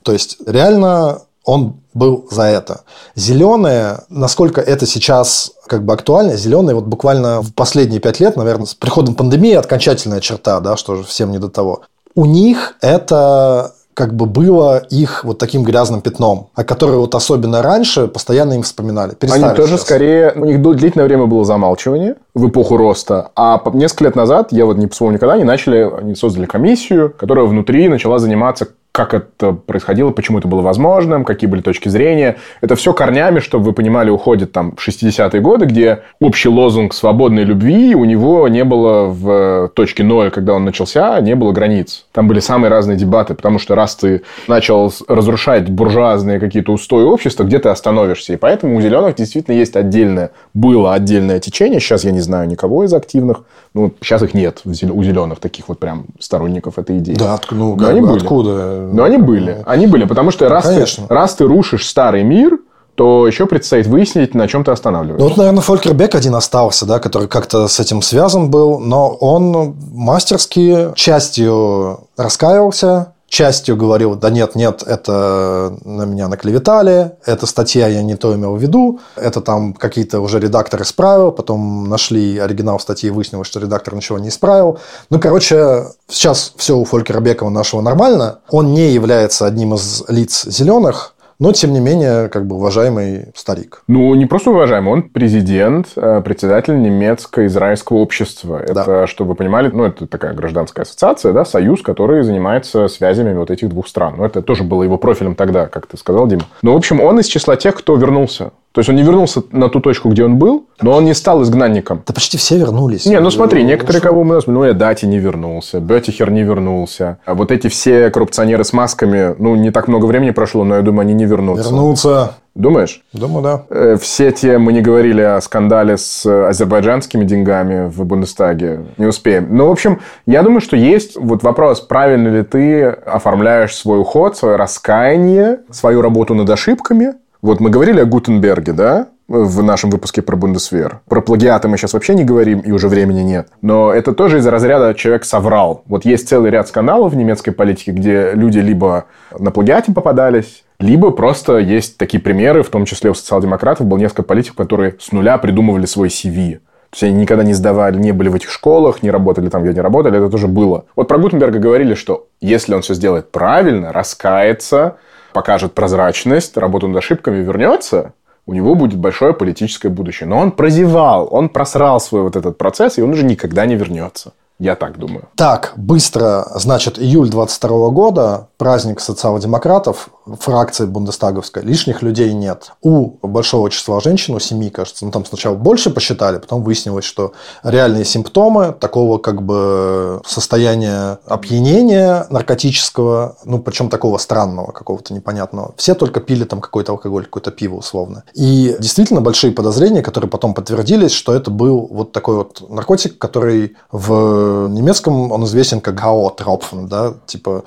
То есть, реально он был за это. Зеленые, насколько это сейчас как бы актуально, зеленые вот буквально в последние пять лет, наверное, с приходом пандемии окончательная черта, да, что же всем не до того. У них это как бы было их вот таким грязным пятном, о котором вот особенно раньше постоянно им вспоминали. Они тоже сейчас. скорее, у них длительное время было замалчивание в эпоху роста, а несколько лет назад, я вот не вспомню когда, они начали, они создали комиссию, которая внутри начала заниматься как это происходило, почему это было возможным, какие были точки зрения. Это все корнями, чтобы вы понимали, уходит там в 60-е годы, где общий лозунг свободной любви у него не было в точке ноль, когда он начался, не было границ. Там были самые разные дебаты, потому что раз ты начал разрушать буржуазные какие-то устои общества, где ты остановишься. И поэтому у зеленых действительно есть отдельное, было отдельное течение. Сейчас я не знаю никого из активных. Ну, сейчас их нет у зеленых таких вот прям сторонников этой идеи. Да, ну, Но они были. откуда? Но они были. Они были, потому что раз, ты, раз ты рушишь старый мир, то еще предстоит выяснить, на чем ты останавливаешься. Ну, вот, наверное, Фолькербек один остался, да, который как-то с этим связан был, но он мастерски частью раскаивался, частью говорил, да нет, нет, это на меня наклеветали, эта статья я не то имел в виду, это там какие-то уже редактор исправил, потом нашли оригинал статьи и выяснилось, что редактор ничего не исправил. Ну, короче, сейчас все у Фолькера Бекова нашего нормально. Он не является одним из лиц зеленых, но, тем не менее, как бы уважаемый старик. Ну, не просто уважаемый, он президент, э, председатель немецко-израильского общества. Это, да. чтобы вы понимали, ну, это такая гражданская ассоциация, да, союз, который занимается связями вот этих двух стран. Ну, это тоже было его профилем тогда, как ты сказал, Дима. Но, в общем, он из числа тех, кто вернулся То есть он не вернулся на ту точку, где он был, но он не стал изгнанником. Да почти все вернулись. Не, ну смотри, некоторые, кого мы нас... Ну, Эдати не вернулся, Беттихер не вернулся. А вот эти все коррупционеры с масками, ну, не так много времени прошло, но я думаю, они не вернутся. Вернутся. Думаешь? Думаю, да. Э, Все те, мы не говорили о скандале с э, азербайджанскими деньгами в Бундестаге, не успеем. Ну, в общем, я думаю, что есть вот вопрос, правильно ли ты оформляешь свой уход, свое раскаяние, свою работу над ошибками. Вот мы говорили о Гутенберге, да, в нашем выпуске про Бундесвер. Про плагиаты мы сейчас вообще не говорим, и уже времени нет. Но это тоже из разряда человек соврал. Вот есть целый ряд скандалов в немецкой политике, где люди либо на плагиате попадались, либо просто есть такие примеры, в том числе у социал-демократов был несколько политиков, которые с нуля придумывали свой CV. То есть они никогда не сдавали, не были в этих школах, не работали там, где они работали, это тоже было. Вот про Гутенберга говорили, что если он все сделает правильно, раскается, покажет прозрачность, работу над ошибками, вернется, у него будет большое политическое будущее. Но он прозевал, он просрал свой вот этот процесс, и он уже никогда не вернется. Я так думаю. Так, быстро, значит, июль 22 года, праздник социал-демократов, фракции бундестаговской, лишних людей нет. У большого числа женщин, у семи, кажется, ну там сначала больше посчитали, потом выяснилось, что реальные симптомы такого как бы состояния опьянения наркотического, ну причем такого странного, какого-то непонятного. Все только пили там какой-то алкоголь, какое-то пиво условно. И действительно большие подозрения, которые потом подтвердились, что это был вот такой вот наркотик, который в немецком он известен как КО тропфен, да, типа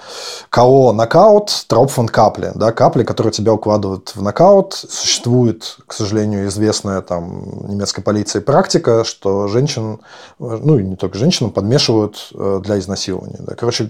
КО нокаут, тропфен капли, да, капли, которые тебя укладывают в нокаут. Существует, к сожалению, известная там немецкой полиции практика, что женщин, ну и не только женщинам, подмешивают э, для изнасилования. Да. Короче,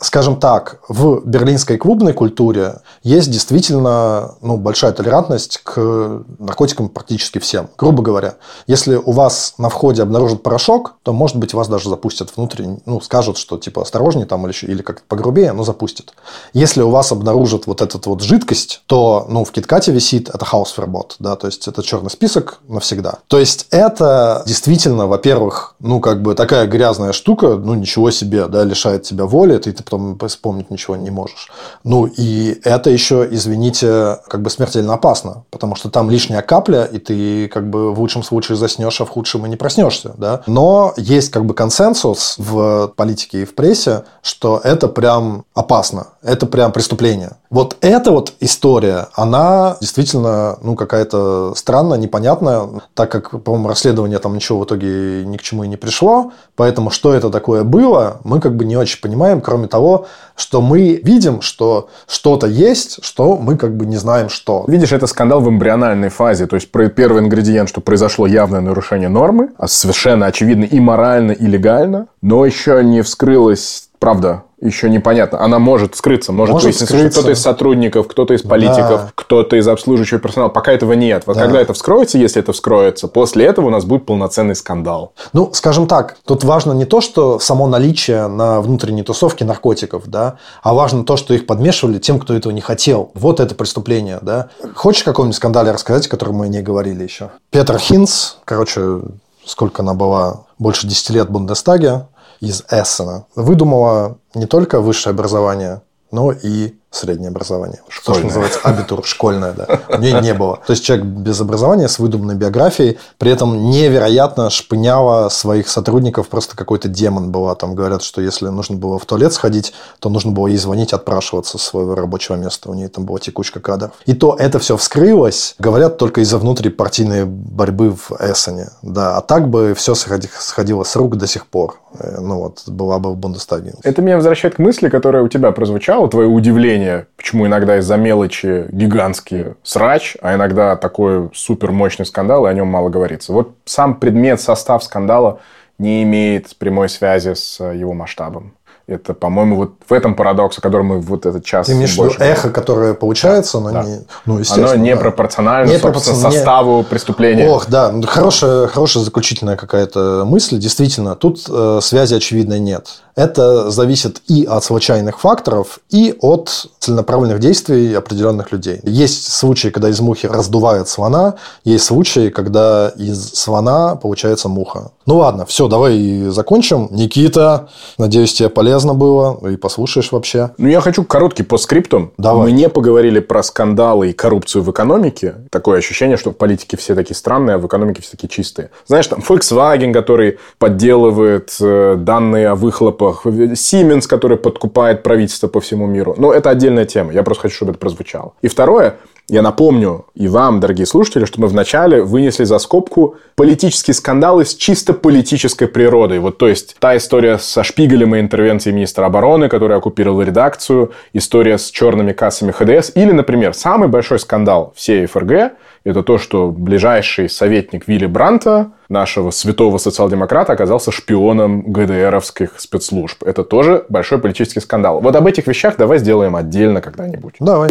скажем так, в берлинской клубной культуре есть действительно ну, большая толерантность к наркотикам практически всем. Грубо говоря, если у вас на входе обнаружат порошок, то, может быть, вас даже запустят внутрь, ну, скажут, что типа осторожнее там или, или как-то погрубее, но запустят. Если у вас обнаружат вот этот вот жидкость, то, ну, в KitKat висит это хаусфербот, да, то есть это черный список навсегда. То есть это действительно, во-первых, ну, как бы такая грязная штука, ну, ничего себе, да, лишает тебя воли, ты, ты потом вспомнить ничего не можешь. Ну, и это еще, извините, как бы смертельно опасно, потому что там лишняя капля, и ты как бы в лучшем случае заснешь, а в худшем и не проснешься, да. Но есть как бы консенсус в политике и в прессе, что это прям опасно, это прям преступление. Вот эта вот история, она действительно, ну, какая-то странная, непонятная, так как, по-моему, расследование там ничего в итоге ни к чему и не пришло, поэтому что это такое было, мы как бы не очень понимаем, кроме того, что мы видим, что что-то есть, что мы как бы не знаем, что. Видишь, это скандал в эмбриональной фазе. То есть, первый ингредиент, что произошло явное нарушение нормы, а совершенно очевидно и морально, и легально, но еще не вскрылась правда еще непонятно. Она может скрыться, может, может выясниться, скрыться. кто-то из сотрудников, кто-то из политиков, да. кто-то из обслуживающего персонала. Пока этого нет. Вот да. когда это вскроется, если это вскроется, после этого у нас будет полноценный скандал. Ну, скажем так, тут важно не то, что само наличие на внутренней тусовке наркотиков, да, а важно то, что их подмешивали тем, кто этого не хотел. Вот это преступление, да. Хочешь каком-нибудь скандале рассказать, о котором мы не говорили еще? Петр Хинц, короче, сколько она была, больше 10 лет в Бундестаге, из Эссена, выдумала не только высшее образование, но и среднее образование. Школьное. То, что называется абитур, школьное, да. У нее не было. То есть человек без образования, с выдуманной биографией, при этом невероятно шпыняла своих сотрудников, просто какой-то демон была. Там говорят, что если нужно было в туалет сходить, то нужно было ей звонить, отпрашиваться с своего рабочего места. У нее там была текучка кадров. И то это все вскрылось, говорят, только из-за внутрипартийной борьбы в Эссене. Да, а так бы все сходило с рук до сих пор. Э, ну вот, была бы в Бундестаге. Это меня возвращает к мысли, которая у тебя прозвучала, твое удивление объяснение, почему иногда из-за мелочи гигантский срач, а иногда такой супер мощный скандал, и о нем мало говорится. Вот сам предмет, состав скандала не имеет прямой связи с его масштабом. Это, по-моему, вот в этом парадокс, о котором мы вот этот час... Ты имеешь в виду эхо, которое получается, но да. не... Ну, естественно, оно непропорционально, да. непропорционально составу преступления. Ох, да. Хорошая, хорошая заключительная какая-то мысль. Действительно, тут э, связи очевидной нет. Это зависит и от случайных факторов, и от целенаправленных действий определенных людей. Есть случаи, когда из мухи раздувает слона, есть случаи, когда из слона получается муха. Ну ладно, все, давай закончим. Никита, надеюсь, тебе полезно полезно было, и послушаешь вообще. Ну, я хочу короткий по скриптум. Давай. Мы не поговорили про скандалы и коррупцию в экономике. Такое ощущение, что в политике все такие странные, а в экономике все такие чистые. Знаешь, там Volkswagen, который подделывает э, данные о выхлопах, Siemens, который подкупает правительство по всему миру. Но это отдельная тема. Я просто хочу, чтобы это прозвучало. И второе, я напомню и вам, дорогие слушатели, что мы вначале вынесли за скобку политические скандалы с чисто политической природой. Вот, то есть, та история со Шпигелем и интервенцией министра обороны, который оккупировал редакцию, история с черными кассами ХДС, или, например, самый большой скандал всей ФРГ – это то, что ближайший советник Вилли Бранта, нашего святого социал-демократа, оказался шпионом ГДРовских спецслужб. Это тоже большой политический скандал. Вот об этих вещах давай сделаем отдельно когда-нибудь. Давай.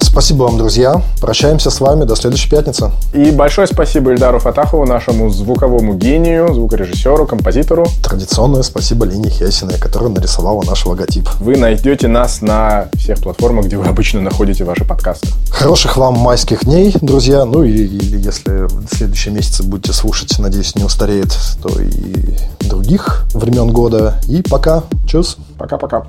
Спасибо вам, друзья. Прощаемся с вами до следующей пятницы. И большое спасибо Ильдару Фатахову, нашему звуковому гению, звукорежиссеру, композитору. Традиционное спасибо Лине Хесиной, которая нарисовала наш логотип. Вы найдете нас на всех платформах, где вы обычно находите ваши подкасты. Хороших вам майских дней, друзья. Ну и, и если в следующие месяцы будете слушать, надеюсь, не устареет, то и других времен года. И пока. Чус. Пока-пока.